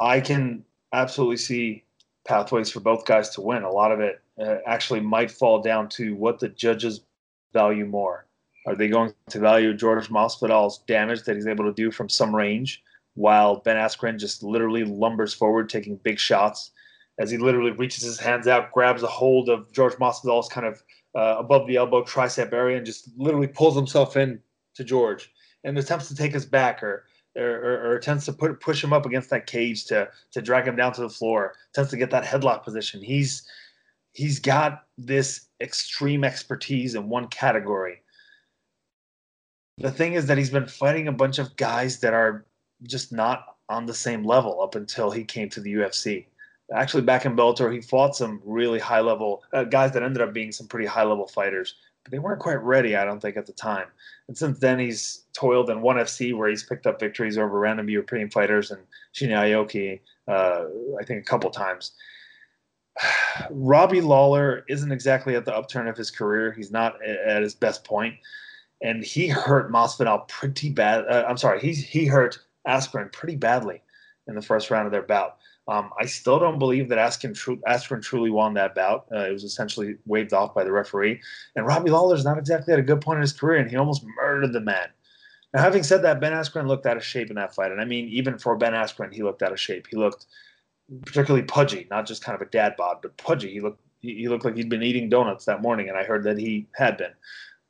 I can absolutely see pathways for both guys to win. A lot of it uh, actually might fall down to what the judges value more. Are they going to value George Masvidal's damage that he's able to do from some range, while Ben Askren just literally lumbers forward, taking big shots as he literally reaches his hands out, grabs a hold of George Masvidal's kind of uh, above the elbow tricep area, and just literally pulls himself in to George and attempts to take us back or or, or, attempts to put push him up against that cage to to drag him down to the floor, Tends to get that headlock position. He's he's got this extreme expertise in one category the thing is that he's been fighting a bunch of guys that are just not on the same level up until he came to the UFC. Actually, back in Bellator, he fought some really high level uh, guys that ended up being some pretty high level fighters, but they weren't quite ready, I don't think, at the time. And since then, he's toiled in ONE FC, where he's picked up victories over random European fighters and Shinya Aoki, uh, I think, a couple times. (sighs) Robbie Lawler isn't exactly at the upturn of his career. He's not at his best point and he hurt Masvidal pretty bad. Uh, I'm sorry, he he hurt Askren pretty badly in the first round of their bout. Um, I still don't believe that Askren, tru- Askren truly won that bout. Uh, it was essentially waved off by the referee. And Robbie Lawler's not exactly at a good point in his career, and he almost murdered the man. Now, having said that, Ben Askren looked out of shape in that fight. And I mean, even for Ben Askren, he looked out of shape. He looked particularly pudgy, not just kind of a dad bod, but pudgy. He looked he, looked like he'd been eating donuts that morning, and I heard that he had been.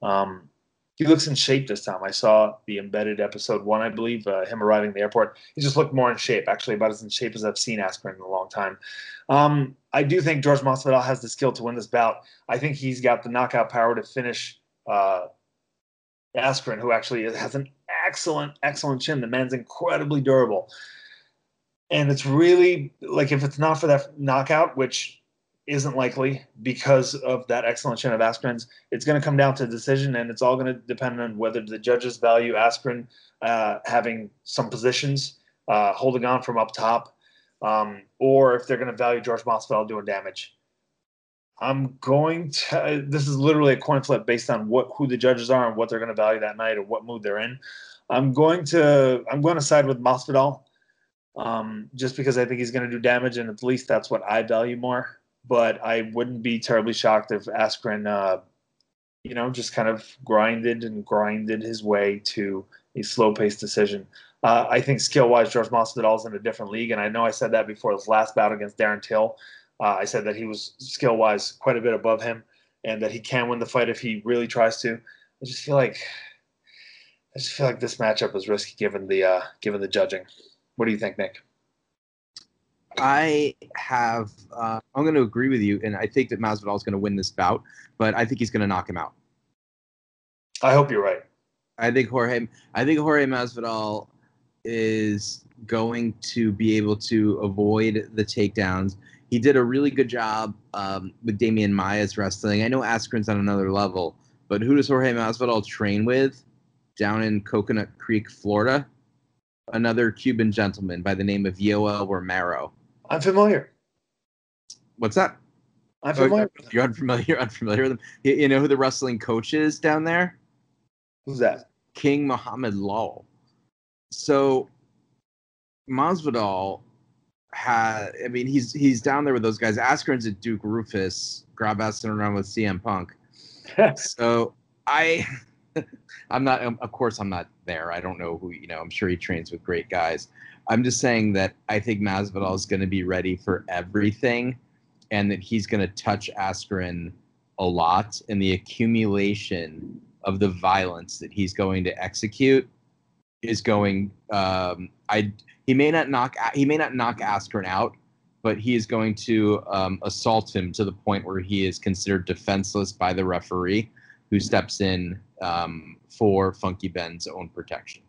Um, he looks in shape this time. I saw the embedded episode one, I believe, uh, him arriving at the airport. He just looked more in shape, actually, about as in shape as I've seen Askren in a long time. Um, I do think George Masvidal has the skill to win this bout. I think he's got the knockout power to finish uh, Askren, who actually has an excellent, excellent chin. The man's incredibly durable. And it's really like if it's not for that knockout, which isn't likely because of that excellent chin of Askren's. It's going to come down to decision, and it's all going to depend on whether the judges value Askren uh, having some positions, uh, holding on from up top, um, or if they're going to value George Masvidal doing damage. I'm going to. This is literally a coin flip based on what who the judges are and what they're going to value that night or what mood they're in. I'm going to. I'm going to side with Masvidal, um, just because I think he's going to do damage, and at least that's what I value more. But I wouldn't be terribly shocked if Askren, uh, you know, just kind of grinded and grinded his way to a slow-paced decision. Uh, I think skill-wise, George Masvidal is in a different league, and I know I said that before his last bout against Darren Till. Uh, I said that he was skill wise quite a bit above him, and that he can win the fight if he really tries to. I just feel like I just feel like this matchup is risky given the uh, given the judging. What do you think, Nick? I have. Uh, I'm going to agree with you, and I think that Masvidal is going to win this bout, but I think he's going to knock him out. I hope you're right. I think Jorge. I think Jorge Masvidal is going to be able to avoid the takedowns he did a really good job um, with Demian Maia's wrestling. I know Askren's on another level, but who does Jorge Masvidal train with down in Coconut Creek, Florida? Another Cuban gentleman by the name of Yoel Romero. I'm familiar. What's that? I'm oh, familiar. Oh, you're unfamiliar. You're (laughs) unfamiliar with him. You, you know who the wrestling coach is down there? Who's that? King Muhammad Lawal. So Masvidal had I mean he's he's down there with those guys. Askren's at Duke Roufus, Grabassin around with CM Punk. (laughs) so I (laughs) I'm not of course I'm not there. I don't know who you know, I'm sure he trains with great guys. I'm just saying that I think Masvidal is going to be ready for everything and that he's going to touch Askren a lot and the accumulation of the violence that he's going to execute is going um, I he may not knock he may not knock Askren out, but he is going to um, assault him to the point where he is considered defenseless by the referee, who steps in um, for Funky Ben's own protection.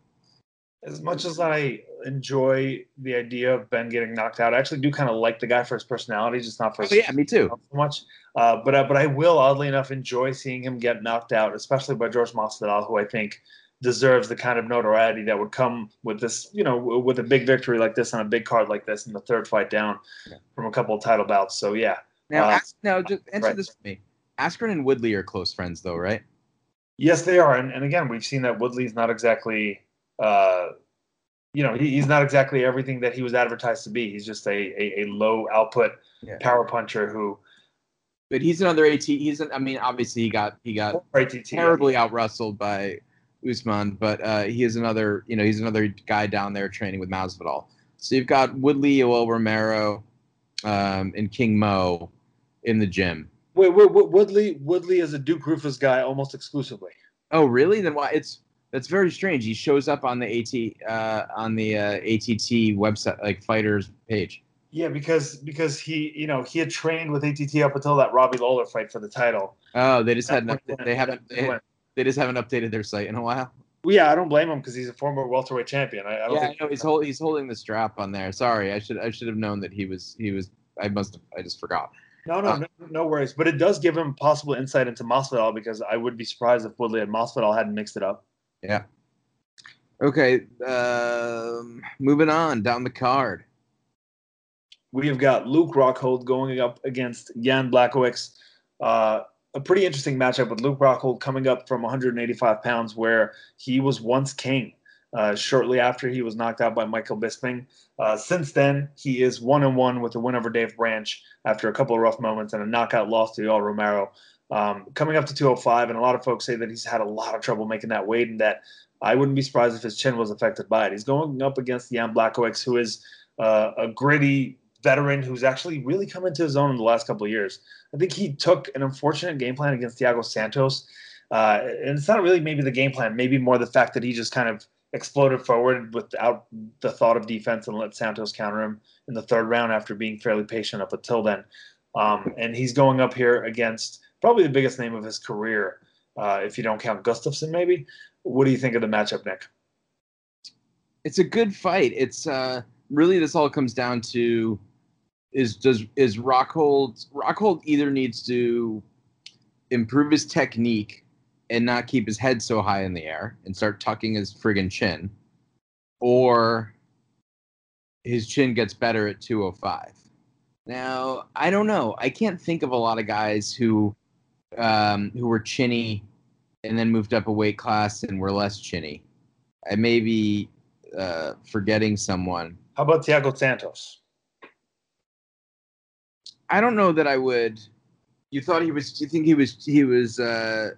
As much as I enjoy the idea of Ben getting knocked out, I actually do kind of like the guy for his personality, just not for his oh, yeah, me too. So much, uh, but uh, but I will oddly enough enjoy seeing him get knocked out, especially by George Masvidal, who I think deserves the kind of notoriety that would come with this, you know, with a big victory like this on a big card like this in the third fight down yeah. from a couple of title bouts. So yeah. Now, uh, ask, now just answer right. this for me. Askren and Woodley are close friends, though, right? Yes, they are, and, and again, we've seen that Woodley's not exactly, uh, you know, he, he's not exactly everything that he was advertised to be. He's just a a, a low output yeah. power puncher who. But he's another AT. He's an, I mean, obviously he got he got ATT, terribly yeah. out wrestled by Usman, but uh, he is another, you know, he's another guy down there training with Masvidal. So you've got Woodley, Yoel Romero, um, and King Mo in the gym. Wait, wait, wait, Woodley, Woodley is a Duke Roufus guy almost exclusively. Oh, really? Then why? It's that's very strange. He shows up on the AT uh, on the uh, ATT website, like fighters page. Yeah, because because he you know he had trained with ATT up until that Robbie Lawler fight for the title. Oh, they just had they haven't they, they just haven't updated their site in a while. Well, yeah, I don't blame him because he's a former welterweight champion. I, I don't yeah, I know he's holding he's holding the strap on there. Sorry, I should I should have known that he was he was. I must have I just forgot. No, no, uh, no, no, worries. But it does give him possible insight into Masvidal because I would be surprised if Woodley and Masvidal hadn't mixed it up. Yeah. Okay. Um, moving on down the card. We have got Luke Rockhold going up against Jan Blachowicz. Uh, a pretty interesting matchup with Luke Rockhold coming up from 185 pounds, where he was once king. Uh, shortly after he was knocked out by Michael Bisping. Uh, since then, he is one and one with a win over Dave Branch after a couple of rough moments and a knockout loss to Yoel Romero. Um, coming up to 205, and a lot of folks say that he's had a lot of trouble making that weight, and that I wouldn't be surprised if his chin was affected by it. He's going up against Jan Blachowicz, who is uh, a gritty veteran who's actually really come into his own in the last couple of years. I think he took an unfortunate game plan against Thiago Santos. Uh, and it's not really maybe the game plan, maybe more the fact that he just kind of exploded forward without the thought of defense and let Santos counter him in the third round after being fairly patient up until then. Um, and he's going up here against probably the biggest name of his career, uh, if you don't count Gustafsson, maybe. What do you think of the matchup, Nick? It's a good fight. It's uh, really this all comes down to is does is Rockhold Rockhold either needs to improve his technique and not keep his head so high in the air and start tucking his friggin' chin, or his chin gets better at 205. Now, I don't know. I can't think of a lot of guys who um, who were chinny and then moved up a weight class and were less chinny. I may be uh, forgetting someone. How about Thiago Santos? I don't know that I would. You thought he was? Do you think he was? He was. Uh,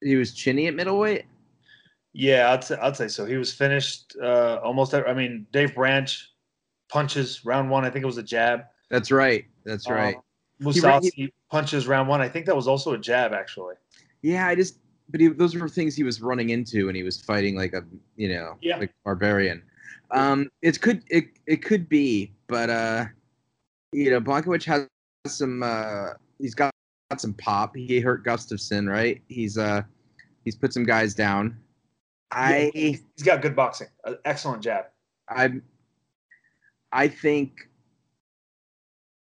he was chinny at middleweight. Yeah, I'd say, I'd say so. He was finished uh, almost. I mean, Dave Branch punches round one. I think it was a jab. That's right. That's right. Uh, Mousasi punches round one. I think that was also a jab, actually. Yeah, I just. But he, those were things he was running into, and he was fighting like a you know Yeah. like barbarian. Um, it could it it could be, but uh, you know, Blachowicz has some. Uh, he's got, got some pop. He hurt Gustafsson, right? He's uh, he's put some guys down. I He's got good boxing. Uh, excellent jab. I I think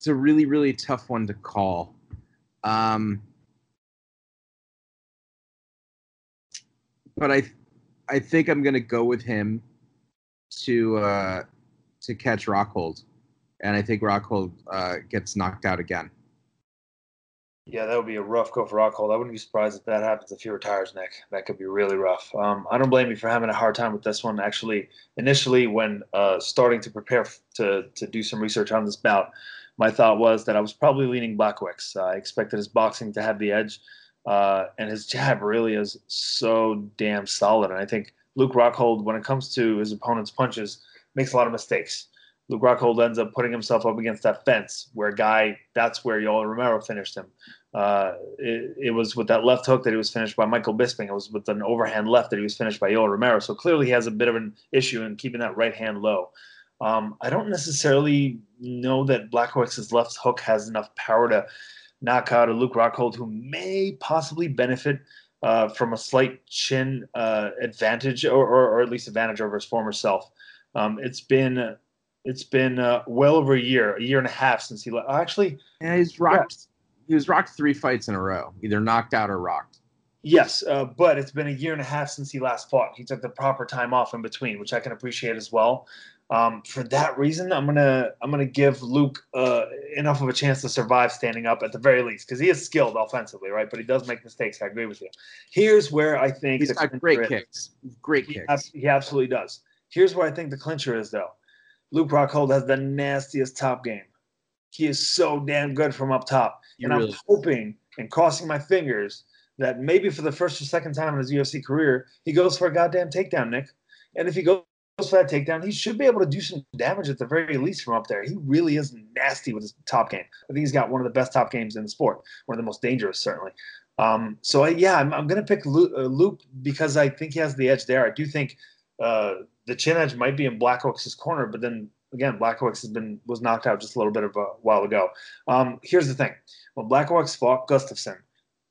it's a really really tough one to call. Um, but I I think I'm gonna go with him to uh, to catch Rockhold, and I think Rockhold uh, gets knocked out again. Yeah, that would be a rough go for Rockhold. I wouldn't be surprised if that happens if he retires, Nick. That could be really rough. Um, I don't blame you for having a hard time with this one. Actually, initially, when uh, starting to prepare to to do some research on this bout, my thought was that I was probably leaning Blachowicz. I expected his boxing to have the edge, uh, and his (laughs) jab really is so damn solid. And I think Luke Rockhold, when it comes to his opponent's punches, makes a lot of mistakes. Luke Rockhold ends up putting himself up against that fence where a guy, that's where Yoel Romero finished him. Uh, it, it was with that left hook that he was finished by Michael Bisping. It was with an overhand left that he was finished by Yoel Romero. So clearly he has a bit of an issue in keeping that right hand low. Um, I don't necessarily know that Blachowicz' left hook has enough power to knock out a Luke Rockhold who may possibly benefit uh, from a slight chin uh, advantage or, or, or, at least advantage over his former self. Um, it's been it's been uh, well over a year, a year and a half since he left. Actually, Yeah, he's rocked. He was rocked three fights in a row, either knocked out or rocked. yes, uh, but it's been a year and a half since he last fought. He took the proper time off in between, which I can appreciate as well. Um, for that reason, I'm gonna I'm gonna give Luke uh, enough of a chance to survive standing up at the very least because he is skilled offensively, right? But he does make mistakes. I agree with you. Here's where I think he's got great is. kicks. Great He, kicks. abs- he absolutely does. Here's where I think the clincher is, though. Luke Rockhold has the nastiest top game. He is so damn good from up top, He and really I'm hoping and crossing my fingers that maybe for the first or second time in his UFC career, he goes for a goddamn takedown, Nick. And if he goes for that takedown, he should be able to do some damage at the very least from up there. He really is nasty with his top game. I think he's got one of the best top games in the sport, one of the most dangerous, certainly. Um, so I, yeah, I'm, I'm going to pick Luke, uh, because I think he has the edge there. I do think uh, the chin edge might be in Blachowicz' corner, but then again, Blachowicz has been was knocked out just a little bit of a while ago. Um, here's the thing: when Blachowicz fought Gustafsson,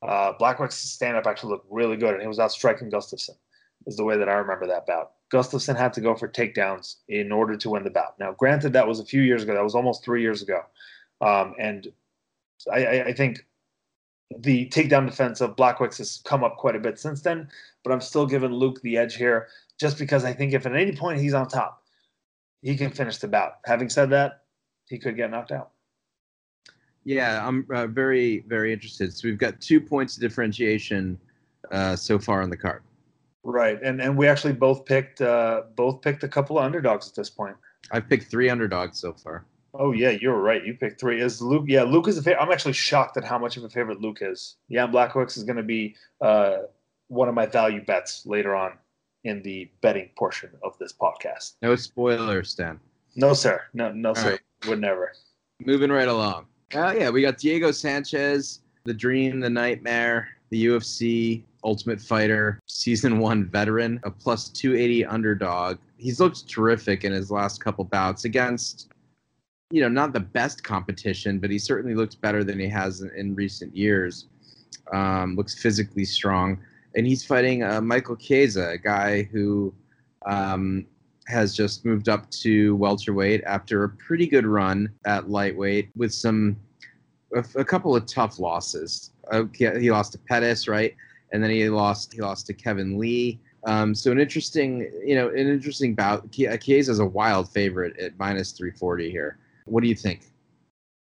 uh, Blachowicz' stand up actually looked really good, and he was out striking Gustafsson. Is the way that I remember that bout. Gustafsson had to go for takedowns in order to win the bout. Now, granted, that was a few years ago. That was almost three years ago, um, and I, I, think the takedown defense of Blachowicz has come up quite a bit since then. But I'm still giving Luke the edge here, just because I think if at any point he's on top, he can finish the bout. Having said that, he could get knocked out. Yeah, I'm uh, very, very interested. So we've got two points of differentiation uh, so far on the card. Right, and and we actually both picked uh, both picked a couple of underdogs at this point. I've picked three underdogs so far. Oh yeah, you're right. You picked three. Is Luke? Yeah, Luke is a favorite. I'm actually shocked at how much of a favorite Luke is. Yeah, Blachowicz is going to be uh, one of my value bets later on in the betting portion of this podcast. No spoilers, Stan. No sir, no no sir, right. would never. Moving right along. Oh yeah, we got Diego Sanchez, the dream, the nightmare, the UFC Ultimate Fighter season (laughs) one veteran, a plus 280 underdog. He's looked terrific in his last couple bouts against, you know, not the best competition, but he certainly looks better than he has in, in recent years. Um, looks physically strong, and he's fighting uh, Michael Chiesa, a guy who um, has just moved up to welterweight after a pretty good run at lightweight with some a, a couple of tough losses. Uh, he, lost to Pettis, right? And then he lost he lost to Kevin Lee. Um, so an interesting, you know, an interesting bout. Chiesa is a wild favorite at minus 340 here. What do you think?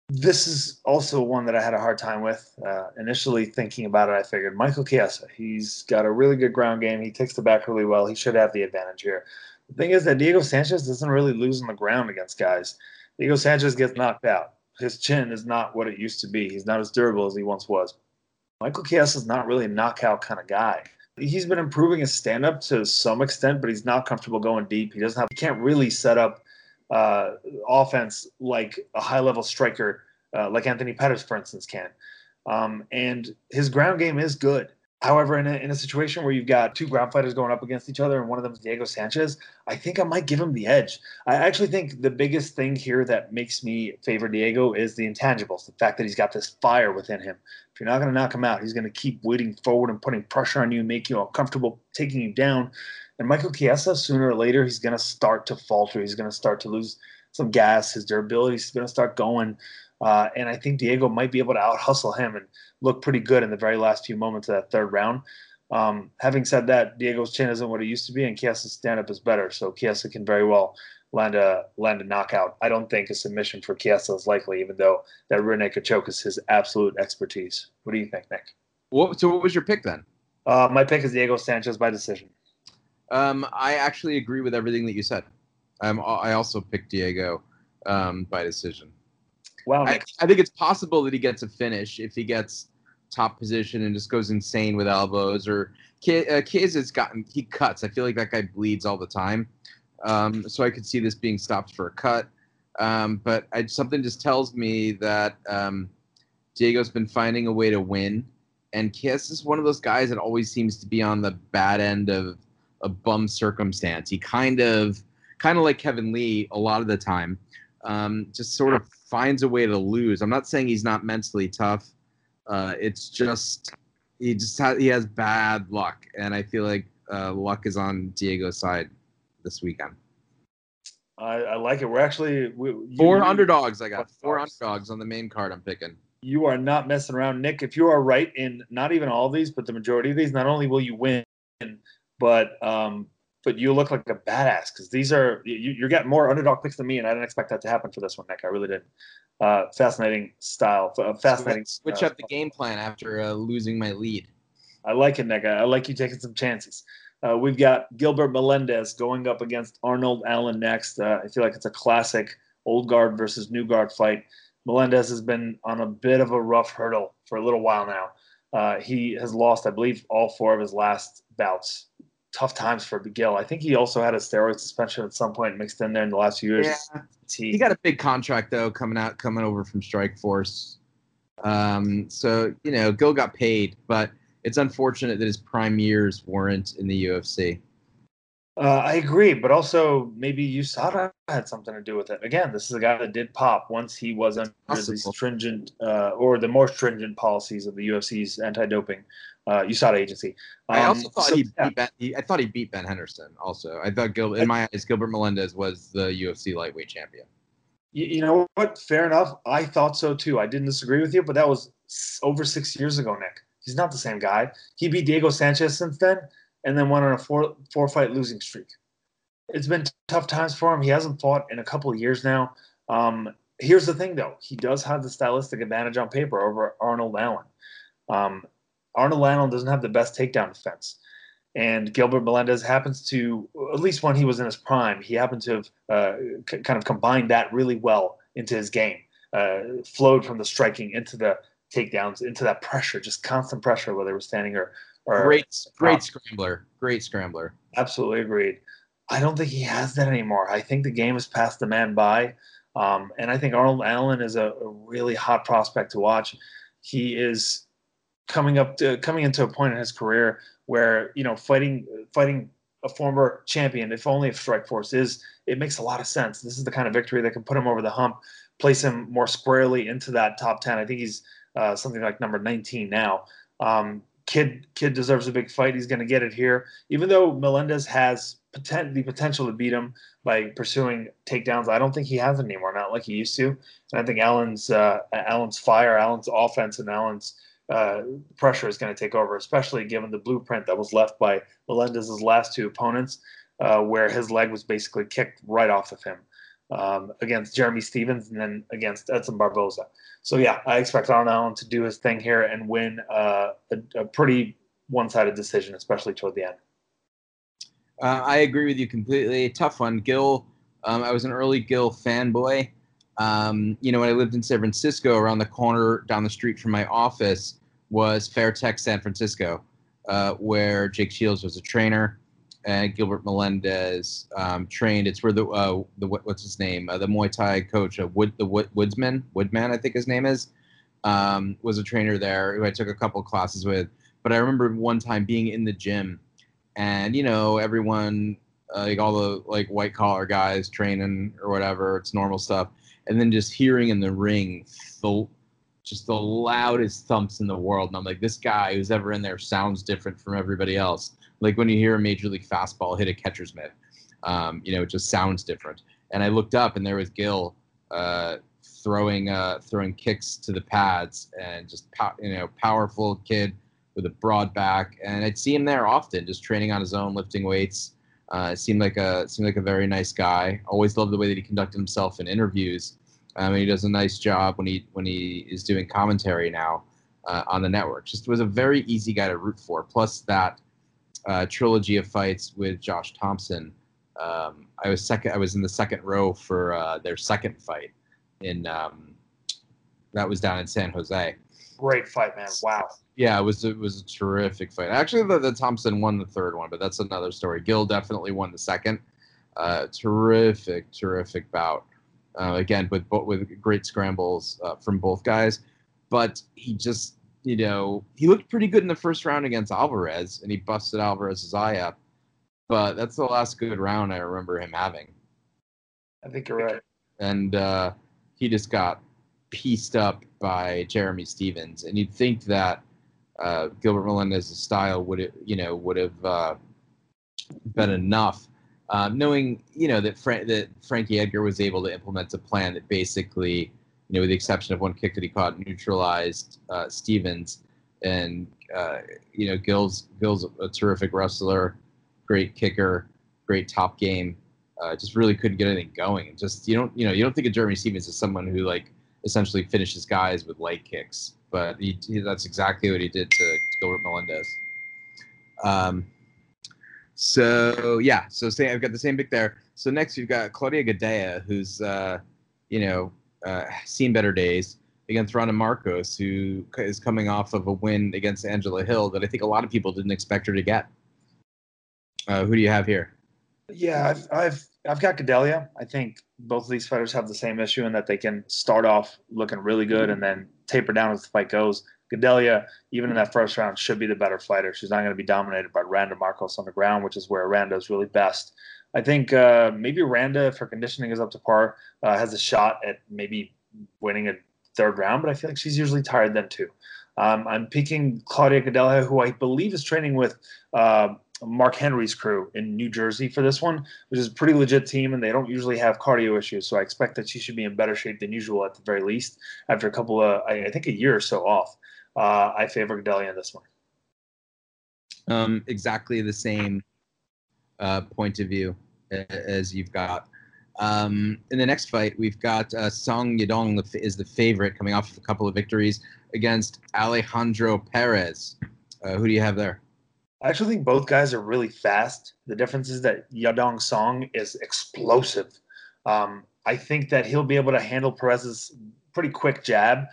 This is also one that I had a hard time with. Uh, initially thinking about it, I figured Michael Chiesa. He's got a really good ground game. He takes the back really well. He should have the advantage here. The thing is that Diego Sanchez doesn't really lose on the ground against guys. Diego Sanchez gets knocked out. His chin is not what it used to be. He's not as durable as he once was. Michael Chiesa is not really a knockout kind of guy. He's been improving his stand up to some extent, but he's not comfortable going deep. He doesn't have. He can't really set up uh, offense like a high level striker uh, like Anthony Pettis, for instance, can. Um, and his ground game is good. However, in a, in a situation where you've got two ground fighters going up against each other and one of them is Diego Sanchez, I think I might give him the edge. I actually think the biggest thing here that makes me favor Diego is the intangibles, the fact that he's got this fire within him. If you're not going to knock him out, he's going to keep wading forward and putting pressure on you, make you uncomfortable, taking you down. And Michael Chiesa, sooner or later, he's going to start to falter. He's going to start to lose some gas. His durability is going to start going. Uh, and I think Diego might be able to out hustle him and look pretty good in the very last few moments of that third round. Um, having said that, Diego's chin isn't what it used to be, and Chiesa's stand up is better. So Chiesa can very well land a land a knockout. I don't think a submission for Chiesa is likely, even though that rear naked choke is his absolute expertise. What do you think, Nick? What, so what was your pick then? Uh, my pick is Diego Sanchez by decision. Um, I actually agree with everything that you said. Um, I also picked Diego um, by decision. Wow, I, I, think it's possible that he gets a finish if he gets top position and just goes insane with elbows. Or uh, has gotten he cuts. I feel like that guy bleeds all the time. Um, so I could see this being stopped for a cut. Um, but I, something just tells me that um, Diego's been finding a way to win, and Kiss is one of those guys that always seems to be on the bad end of a bum circumstance. He kind of, kind of like Kevin Lee, a lot of the time, um, just sort of finds a way to lose. I'm not saying he's not mentally tough. Uh, it's just he just has he has bad luck, and I feel like uh, luck is on Diego's side this weekend. I, I like it. We're actually we, you, four underdogs. I got four underdogs on the main card. I'm picking. You are not messing around, Nick. If you are right in not even all these, but the majority of these, not only will you win, but um, but you look like a badass because these are you, you're getting more underdog picks than me, and I didn't expect that to happen for this one, Nick. I really didn't. Uh, fascinating style, uh, fascinating. Switch uh, up the game plan after uh, losing my lead. I like it, Nick. I, I like you taking some chances. Uh, we've got Gilbert Melendez going up against Arnold Allen next. Uh, I feel like it's a classic old guard versus new guard fight. Melendez has been on a bit of a rough hurdle for a little while now. Uh, he has lost, I believe, all four of his last bouts tough times for Miguel. I think he also had a steroid suspension at some point mixed in there in the last few years. Yeah. He, he got a big contract though coming out coming over from Strikeforce. Um, so you know, Gil got paid, but it's unfortunate that his prime years weren't in the UFC. Uh, I agree, but also maybe USADA had something to do with it. Again, this is a guy that did pop once he was under Possible. the stringent uh, or the more stringent policies of the UFC's anti-doping uh, USADA agency. Um, I also thought so, he, yeah. beat ben, he, I thought he beat Ben Henderson. Also, I thought Gil, in my eyes, Gilbert Melendez was the UFC lightweight champion. You, you know what? Fair enough. I thought so too. I didn't disagree with you, but that was over six years ago, Nick. He's not the same guy. He beat Diego Sanchez since then, and then went on a four four fight losing streak. It's been tough times for him. He hasn't fought in a couple of years now. Um, here's the thing, though. He does have the stylistic advantage on paper over Arnold Allen. Um, Arnold Allen doesn't have the best takedown defense. And Gilbert Melendez happens to, at least when he was in his prime, he happened to have uh, c- kind of combined that really well into his game. Uh, flowed from the striking into the takedowns, into that pressure, just constant pressure, whether he was standing or. or great, great scrambler. Great scrambler. Absolutely agreed. I don't think he has that anymore. I think the game has passed the man by. Um, and I think Arnold Allen is a, a really hot prospect to watch. He is coming up to coming into a point in his career where you know fighting fighting a former champion, if only if Strikeforce is, it makes a lot of sense. This is the kind of victory that can put him over the hump, place him more squarely into that top ten. I think he's uh, something like number 19 now. Um, kid, kid deserves a big fight. He's going to get it here, even though Melendez has poten- the potential to beat him by pursuing takedowns. I don't think he has anymore, not like he used to. And I think Allen's uh, Allen's fire, Allen's offense, and Allen's uh, pressure is going to take over, especially given the blueprint that was left by Melendez's last two opponents, uh, where his leg was basically kicked right off of him um, against Jeremy Stephens and then against Edson Barboza. So yeah, I expect Arnold Allen to do his thing here and win uh, a, a, pretty one-sided decision, especially toward the end. Uh, I agree with you completely. Tough one, Gil. Um, I was an early Gil fanboy. Um, you know, when I lived in San Francisco, around the corner down the street from my office was Fairtex San Francisco, uh, where Jake Shields was a trainer and Gilbert Melendez um, trained. It's where the uh, the what's his name, uh, the Muay Thai coach, uh, Wood the Wood, Woodsman, Woodman, I think his name is, um, was a trainer there who I took a couple classes with. But I remember one time being in the gym, and you know everyone, uh, like all the like white collar guys training or whatever, it's normal stuff, and then just hearing in the ring the just the loudest thumps in the world, and I'm like, this guy who's ever in there sounds different from everybody else like when you hear a major league fastball hit a catcher's mitt, um, you know, it just sounds different. And I looked up, and there was Gil uh, throwing uh, throwing kicks to the pads, and just you know, powerful kid with a broad back. And I'd see him there often, just training on his own, lifting weights. Uh, seemed like a seemed like a very nice guy. Always loved the way that he conducted himself in interviews. Um, and he does a nice job when he when he is doing commentary now uh, on the network. Just was a very easy guy to root for. Plus that uh, trilogy of fights with Josh Thomson. Um, I was second. I was in the second row for uh, their second fight, in um, that was down in San Jose. Great fight, man! Wow. Yeah, it was it was a terrific fight. Actually, the, the Thomson won the third one, but that's another story. Gil definitely won the second. Uh, terrific, terrific bout. Uh, again, with with great scrambles uh, from both guys, but he just you know, he looked pretty good in the first round against Alvarez, and he busted Alvarez's eye up. But that's the last good round I remember him having. I think you're right. And uh, he just got pieced up by Jeremy Stephens, and you'd think that uh, Gilbert Melendez's style would, you know, would have uh, been enough. Um, knowing, you know, that Fra- that Frankie Edgar was able to implement a plan that basically you know, with the exception of one kick that he caught, neutralized uh, Stephens. And uh, you know, Gil's Gil's a terrific wrestler, great kicker, great top game. Uh, just really couldn't get anything going. Just you don't you know you don't think of Jeremy Stephens as someone who like essentially finishes guys with leg kicks, but he, he, that's exactly what he did to Gilbert Melendez. Um, so yeah, so I've got the same pick there. So next we've got Claudia Gadelha, who's uh, you know uh, seen better days against Randa Markos, who is coming off of a win against Angela Hill that I think a lot of people didn't expect her to get. Uh, who do you have here? Yeah, I've, I've I've got Gadelha. I think both of these fighters have the same issue in that they can start off looking really good and then taper down as the fight goes. Gadelha, even in that first round, should be the better fighter. She's not going to be dominated by Randa Markos on the ground, which is where Randa is really best. I think uh, maybe Randa, if her conditioning is up to par, uh, has a shot at maybe winning a third round, but I feel like she's usually tired then too. Um, I'm picking Claudia Gadelha, who I believe is training with uh, Mark Henry's crew in New Jersey for this one, which is a pretty legit team, and they don't usually have cardio issues. So I expect that she should be in better shape than usual at the very least after a couple of, I, think, a year or so off. Uh, I favor Gadelha in this one. Um, exactly the same uh, point of view as you've got. Um, in the next fight, we've got uh, Song Yadong is the favorite, coming off of a couple of victories against Alejandro Perez. Uh, who do you have there? I actually think both guys are really fast. The difference is that Yadong Song is explosive. Um, I think that he'll be able to handle Perez's pretty quick jab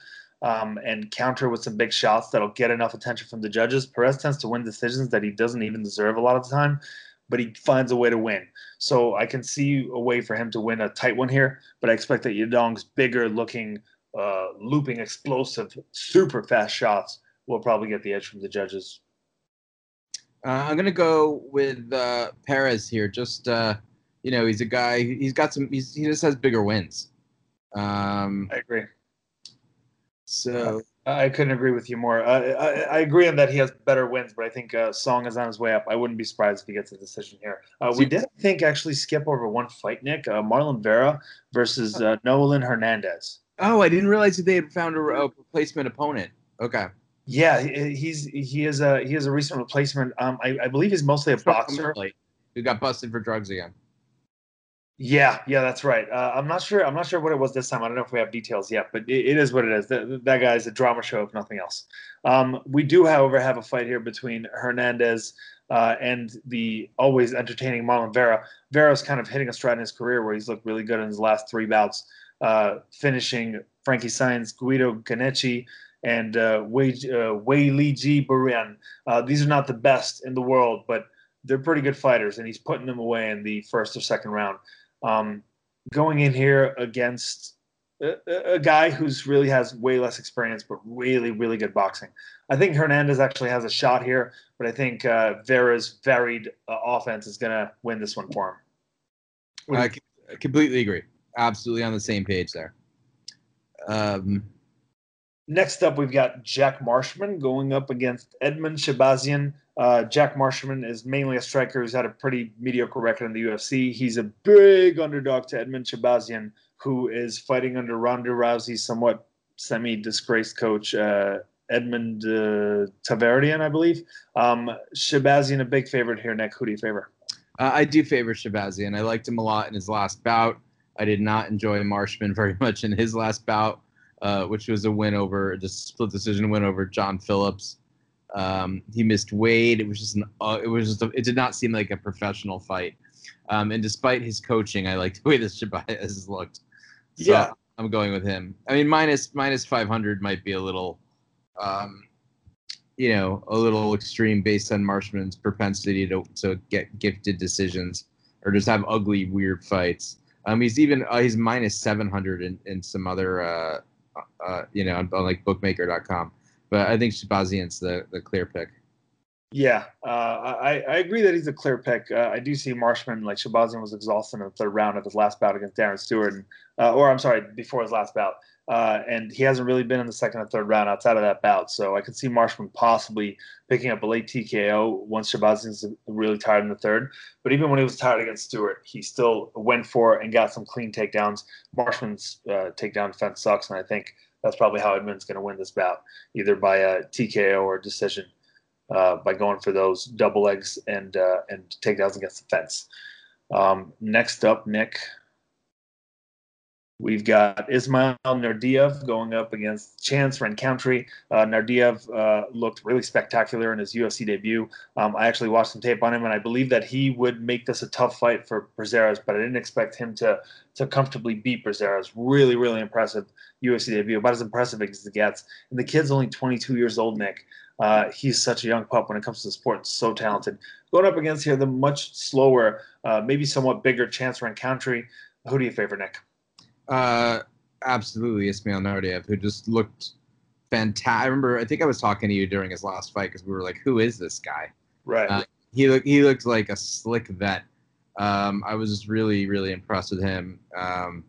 um, and counter with some big shots that'll get enough attention from the judges. Perez tends to win decisions that he doesn't even deserve a lot of the time but he finds a way to win. So I can see a way for him to win a tight one here, but I expect that Yadong's bigger looking, uh, looping, explosive, super fast shots will probably get the edge from the judges. Uh, I'm gonna go with uh, Perez here. Just uh, you know, he's a guy. He's got some. He's, he just has bigger wins. Um, I agree. So I couldn't agree with you more. Uh, I, I, agree on that he has better wins, but I think uh, Song is on his way up. I wouldn't be surprised if he gets a decision here. Uh, we did, I think, actually skip over one fight, Nick. Uh, Marlon Vera versus uh, Nohelin Hernandez. Oh, I didn't realize that they had found a, a replacement opponent. Okay. Yeah, he's he is a he is a recent replacement. Um, I, I believe he's mostly a boxer who got busted for drugs again. Yeah, yeah, that's right. Uh, I'm not sure. I'm not sure what it was this time. I don't know if we have details yet, but it, it is what it is. That, that is a drama show, if nothing else. Um, we do, however, have a fight here between Hernandez uh, and the always entertaining Marlon Vera. Vera's kind of hitting a stride in his career where he's looked really good in his last three bouts, uh, finishing Frankie Saenz, Guido Cannetti, and uh, Wei, uh, Wuliji Buren. Uh, these are not the best in the world, but they're pretty good fighters, and he's putting them away in the first or second round. Um, going in here against a, a, guy who's really has way less experience, but really, really good boxing. I think Hernandez actually has a shot here, but I think uh, Vera's varied uh, offense is going to win this one for him. I completely agree. Absolutely on the same page there. Um, Next up, we've got Jack Marshman going up against Edmund Shahbazyan. Uh, Jack Marshman is mainly a striker who's had a pretty mediocre record in the UFC. He's a big underdog to Edmund Shahbazyan, who is fighting under Ronda Rousey's somewhat semi-disgraced coach, uh, Edmund uh, Tarverdyan, I believe. Um, Shahbazyan, a big favorite here. Nick, who do you favor? Uh, I do favor Shahbazyan. I liked him a lot in his last bout. I did not enjoy Marshman very (laughs) much in his last bout, uh, which was a win over, just split decision win over John Phillips. Um, he missed Wade. It was just an. Uh, it was just. A, it did not seem like a professional fight. Um, and despite his coaching, I like the way (laughs) this has looked. So yeah, I'm going with him. I mean, minus minus 500 might be a little, um, you know, a little extreme based on Marshman's propensity to to get gifted decisions or just have ugly, weird fights. Um, he's even uh, he's minus 700 in, in some other, uh, uh, you know, on, on like bookmaker.com. But I think Shahbazyan's the, the clear pick. Yeah, uh, I, I agree that he's a clear pick. Uh, I do see Marshman, like Shabazian was exhausted in the third round of his last bout against Darren Stewart, and, uh, or I'm sorry, before his last bout. Uh, and he hasn't really been in the second or third round outside of that bout. So I could see Marshman possibly picking up a late TKO once Shahbazyan's really tired in the third. But even when he was tired against Stewart, he still went for it and got some clean takedowns. Marshman's uh, takedown defense sucks, and I think that's probably how Edmund's going to win this bout, either by a TKO or a decision, uh, by going for those double legs and uh, and takedowns against the fence. Um, next up, Nick, We've got Ismail Naurdiev going up against Chance Rencountre. Uh, Naurdiev uh, looked really spectacular in his UFC debut. Um, I actually watched some tape on him, and I believe that he would make this a tough fight for Prazeres, but I didn't expect him to to comfortably beat Prazeres. Really, really impressive UFC debut, about as impressive as it gets. And the kid's only 22 years old, Nick. Uh, he's such a young pup when it comes to the sport, so talented. Going up against here, the much slower, uh, maybe somewhat bigger Chance Rencountre. Who do you favor, Nick? Uh, absolutely, Ismail Naurdiev, who just looked fantastic. I remember, I think I was talking to you during his last fight because we were like, "Who is this guy?" Right. Uh, he looked he looked like a slick vet. Um, I was just really really impressed with him. Um,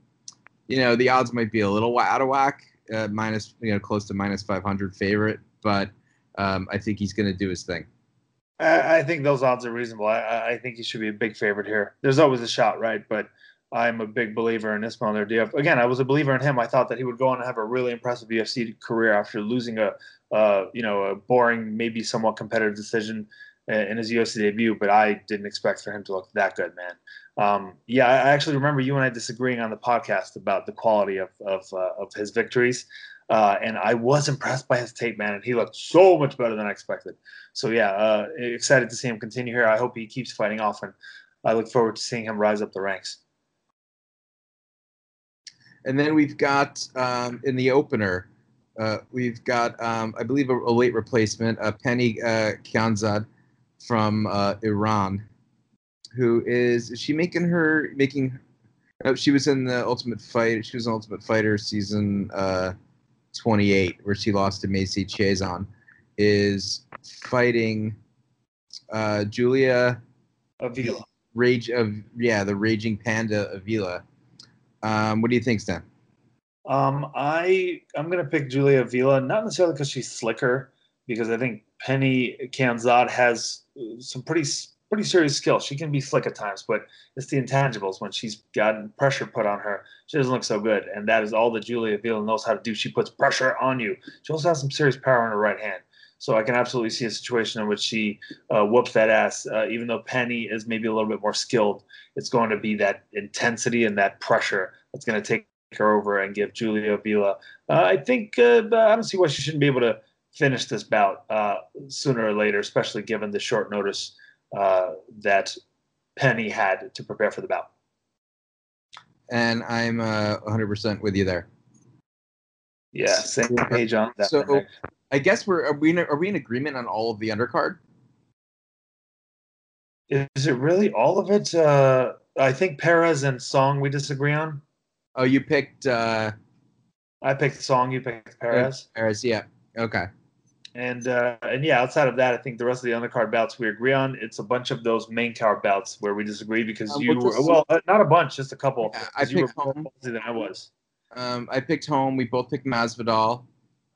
you know, the odds might be a little out of whack, uh, minus you know close to minus 500 favorite, but um, I think he's going to do his thing. I, I, think those odds are reasonable. I, I think he should be a big favorite here. There's always a shot, right? But I'm a big believer in Ismail Naurdiev. Again, I was a believer in him. I thought that he would go on and have a really impressive UFC career after losing a, uh, you know, a boring, maybe somewhat competitive decision in his UFC debut. But I didn't expect for him to look that good, man. Um, yeah, I actually remember you and I disagreeing on the podcast about the quality of of, uh, of his victories. Uh, and I was impressed by his tape, man, and he looked so much better than I expected. So yeah, uh, excited to see him continue here. I hope he keeps fighting often. I look forward to seeing him rise up the ranks. And then we've got um, in the opener, uh, we've got, um, I believe, a, a, late replacement, uh, Penny uh, Kianzad from uh, Iran, who is, is she making her making? Oh, she was in the Ultimate Fight. She was in Ultimate Fighter season uh, 28, where she lost to Macy Chiasson. Is fighting uh, Julia Avila. Rage of yeah, the Raging Panda Avila um, what do you think, Stan? Um, I I'm gonna pick Julia Avila, not necessarily because she's slicker, because I think Penny Kianzad has uh, some pretty pretty serious skill. She can be slick at times, but it's the intangibles when she's gotten pressure put on her. She doesn't look so good, and that is all that Julia Avila knows how to do. She puts pressure on you. She also has some serious power in her right hand. So I can absolutely see a situation in which she uh, whoops that ass. Uh, even though Penny is maybe a little bit more skilled, it's going to be that intensity and that pressure that's going to take her over and give Julia Avila. Uh, I think uh, I don't see why she shouldn't be able to finish this bout uh, sooner or later, especially given the short notice uh, that Penny had to prepare for the bout. And I'm 100% with you there. Yeah, same page on that. So I guess we're are we in, are we in agreement on all of the undercard? Is it really all of it? Uh, I think Perez and Song we disagree on. Oh, you picked. Uh, I picked Song. You picked Perez. Perez, yeah. Okay. And uh, and yeah, outside of that, I think the rest of the undercard bouts we agree on. It's a bunch of those main card bouts where we disagree because um, you were well, uh, not a bunch, just a couple. Yeah, I picked Holm. Than I was. Um, I picked Holm. We both picked Masvidal.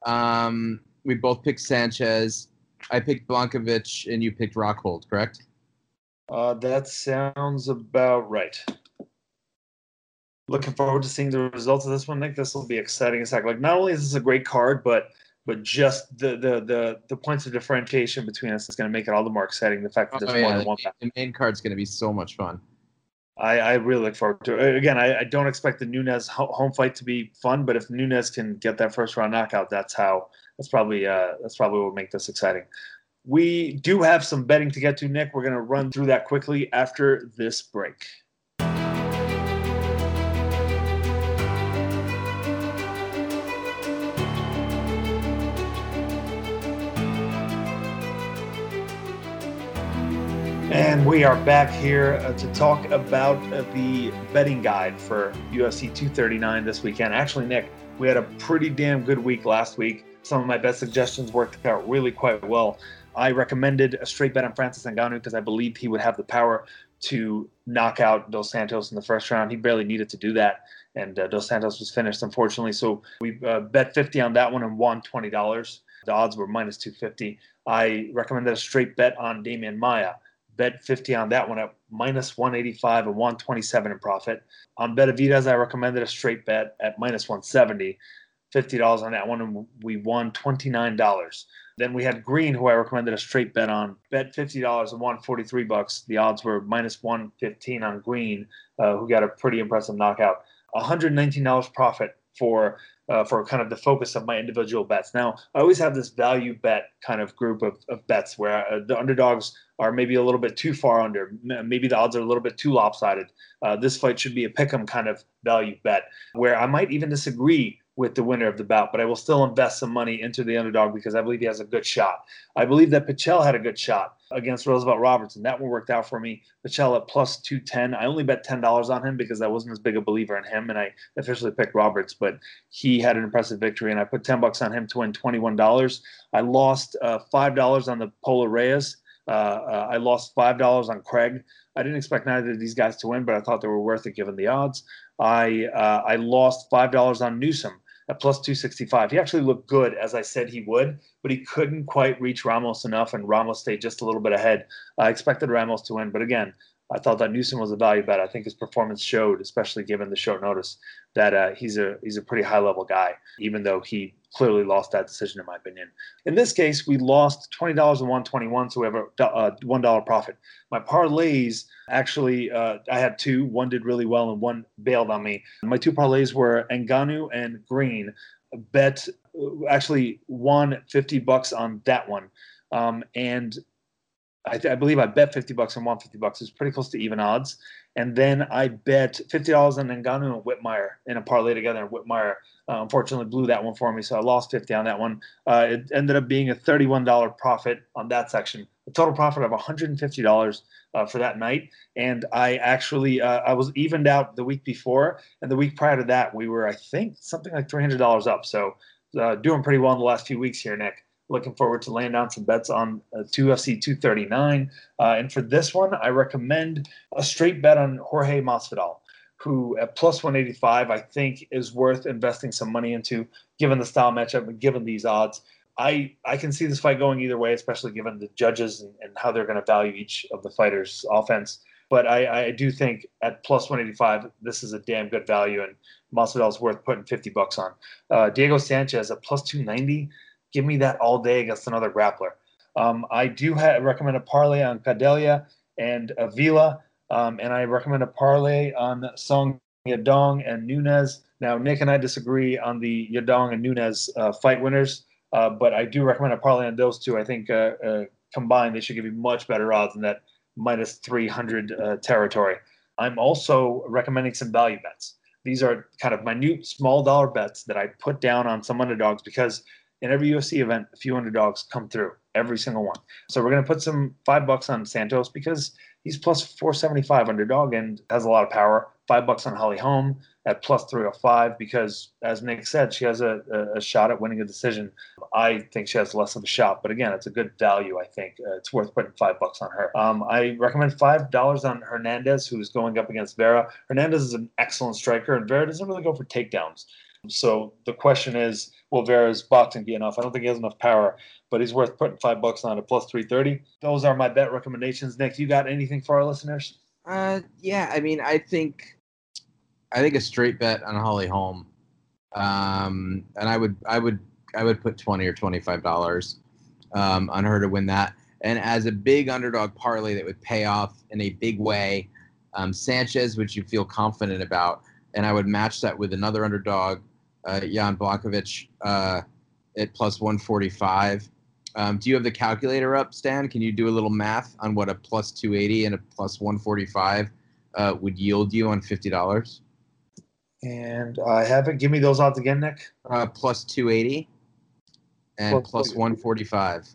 Um, we both picked Sanchez. I picked Blachowicz, and you picked Rockhold, correct? Uh, that sounds about right. Looking forward to seeing the results of this one, Nick. This will be exciting as heck. Like, not only is this a great card, but but just the the the, the points of differentiation between us is going to make it all the more exciting. The fact that there's oh, yeah. one. The main card's going to be so much fun. I, I really look forward to it. Again, I, I don't expect the Nunes Holm fight to be fun, but if Nunes can get that first round knockout, that's how. That's probably uh, that's probably what make this exciting. We do have some betting to get to, Nick. We're going to run through that quickly after this break. And we are back here uh, to talk about uh, the betting guide for UFC 239 this weekend. Actually, Nick, we had a pretty damn good week last week. Some of my best suggestions worked out really quite well. I recommended a straight bet on Francis Ngannou because I believed he would have the power to knock out Dos Santos in the first round. He barely needed to do that, and uh, Dos Santos was finished, unfortunately. So we uh, bet 50 on that one and won $20. The odds were minus 250. I recommended a straight bet on Demian Maia. bet 50 on that one at minus 185 and 127 in profit. On Benavidez, I recommended a straight bet at minus 170, $50 on that one, and we won $29. Then we had Green, who I recommended a straight bet on, bet $50 and won 43 bucks. The odds were minus 115 on Green, uh, who got a pretty impressive knockout. $119 profit for uh, for kind of the focus of my individual bets. Now, I always have this value bet kind of group of, of bets where uh, the underdogs are maybe a little bit too far under. Maybe the odds are a little bit too lopsided. Uh, this fight should be a pick'em kind of value bet where I might even disagree with the winner of the bout, but I will still invest some money into the underdog because I believe he has a good shot. I believe that Pichel had a good shot against Roosevelt Robertson. That one worked out for me. Pichel at plus 210. I only bet $10 on him because I wasn't as big a believer in him, and I officially picked Roberts, but he had an impressive victory, and I put 10 bucks on him to win $21. I lost uh, $5 on the Polo Reyes. Uh, uh, I lost $5 on Craig. I didn't expect neither of these guys to win, but I thought they were worth it given the odds. I uh, I lost five dollars on Newson at plus 265. He actually looked good, as I said he would, but he couldn't quite reach Ramos enough, and Ramos stayed just a little bit ahead. I expected Ramos to win, but again, I thought that Newson was a value bet. I think his performance showed, especially given the short notice, that uh, he's a he's a pretty high level guy, even though he clearly lost that decision, in my opinion. In this case, we lost twenty dollars and one twenty one, so we have a uh, one dollar profit. My parlays actually, uh, I had two. One did really well, and one bailed on me. My two parlays were Ngannou and Green. Bet uh, actually won fifty bucks on that one, um, and I, I, believe I bet 50 bucks and won 50 bucks. It's pretty close to even odds. And then I bet $50 on Ngannou and Whitmire in a parlay together. And Whitmire uh, unfortunately blew that one for me. So I lost 50 on that one. Uh, it ended up being a $31 profit on that section. A total profit of $150 uh, for that night. And I actually, uh, I was evened out the week before. And the week prior to that, we were, I think, something like $300 up. So uh, doing pretty well in the last few weeks here, Nick looking forward to laying down some bets on uh, UFC 239. Uh, and for this one, I recommend a straight bet on Jorge Masvidal. who at plus 185 I think is worth investing some money into, given the style matchup and given these odds. I I can see this fight going either way, especially given the judges and, and how they're going to value each of the fighters' offense. But I, I do think at plus 185, this is a damn good value, and Masvidal is worth putting 50 bucks on. Uh, Diego Sanchez at plus 290, give me that all day against another grappler. Um, I do ha- recommend a parlay on Gadelha and Avila, um, and I recommend a parlay on Song Yadong and Nunes. Now, Nick and I disagree on the Yadong and Nunes uh, fight winners, uh, but I do recommend a parlay on those two. I think uh, uh combined, they should give you much better odds than that minus 300 uh, territory. I'm also recommending some value bets. These are kind of minute, small dollar bets that I put down on some underdogs because in every UFC event, a few underdogs come through, every single one. So we're going to put some five bucks on Santos because he's plus 475 underdog and has a lot of power. Five bucks on Holly Holm at plus 305 because, as Nick said, she has a, a, shot at winning a decision. I think she has less of a shot, but again, it's a good value. I think uh, it's worth putting five bucks on her. Um, I recommend five dollars on Hernandez, who's going up against Vera. Hernandez is an excellent striker, and Vera doesn't really go for takedowns. So the question is, will Vera's boxing be enough? I don't think he has enough power, but he's worth putting five bucks on at plus 330. Those are my bet recommendations. Nick, you got anything for our listeners? Uh, yeah, I mean, I think, I think a straight bet on Holly Holm, um, and I would, I would, I would put twenty or twenty-five dollars um, on her to win that. And as a big underdog parlay that would pay off in a big way, um, Sanchez, which you feel confident about, and I would match that with another underdog uh, Jan Blachowicz uh, at plus 145. Um, do you have the calculator up, Stan? Can you do a little math on what a plus 280 and a plus 145 uh, would yield you on $50? And I have it. Give me those odds again, Nick. Uh, plus 280 and plus, plus 145.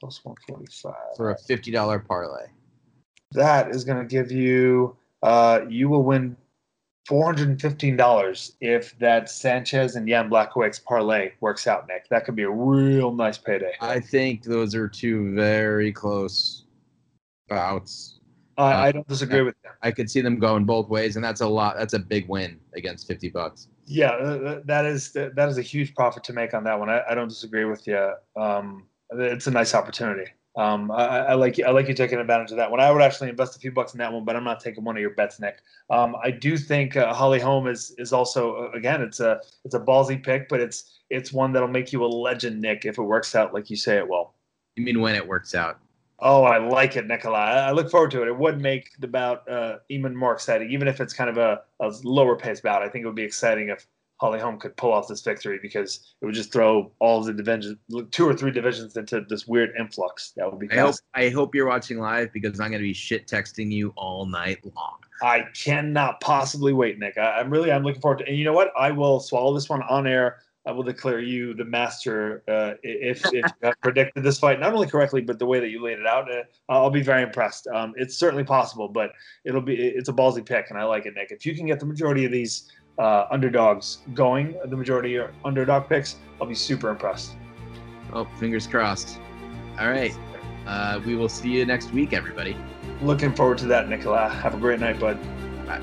Plus 145. For a $50 parlay. That is going to give you, uh, you will win $415 if that Sanchez and Jan Blachowicz parlay works out, Nick. That could be a real nice payday. I think those are two very close bouts. Uh, uh, I don't disagree with that. I could see them going both ways, and that's a lot. That's a big win against 50 bucks. Yeah, uh, that is that is a huge profit to make on that one. I, I don't disagree with you. Um, it's a nice opportunity. Um, I, I, like I like you taking advantage of that one. I would actually invest a few bucks in that one, but I'm not taking one of your bets, Nick. Um, I do think uh, Holly Holm is is also again it's a it's a ballsy pick, but it's it's one that'll make you a legend, Nick, if it works out like you say it will. You mean when it works out? Oh, I like it, Nikolai. I look forward to it. It would make the bout uh, even more exciting, even if it's kind of a, a lower pace bout. I think it would be exciting if Holly Holm could pull off this victory because it would just throw all the divisions, two or three divisions, into this weird influx. That would be. I hope, I hope you're watching live because I'm going to be shit texting you all night long. I cannot possibly wait, Nick. I, am really, I'm looking forward to. And you know what? I will swallow this one on air. I will declare you the master uh, if, if you have (laughs) predicted this fight not only correctly but the way that you laid it out. Uh, I'll be very impressed. Um, it's certainly possible, but it'll be it's a ballsy pick, and I like it, Nick. If you can get the majority of these uh, underdogs going, the majority are underdog picks, I'll be super impressed. Oh, fingers crossed. All right. Uh, we will see you next week, everybody. Looking forward to that, Nicola. Have a great night, bud. Bye.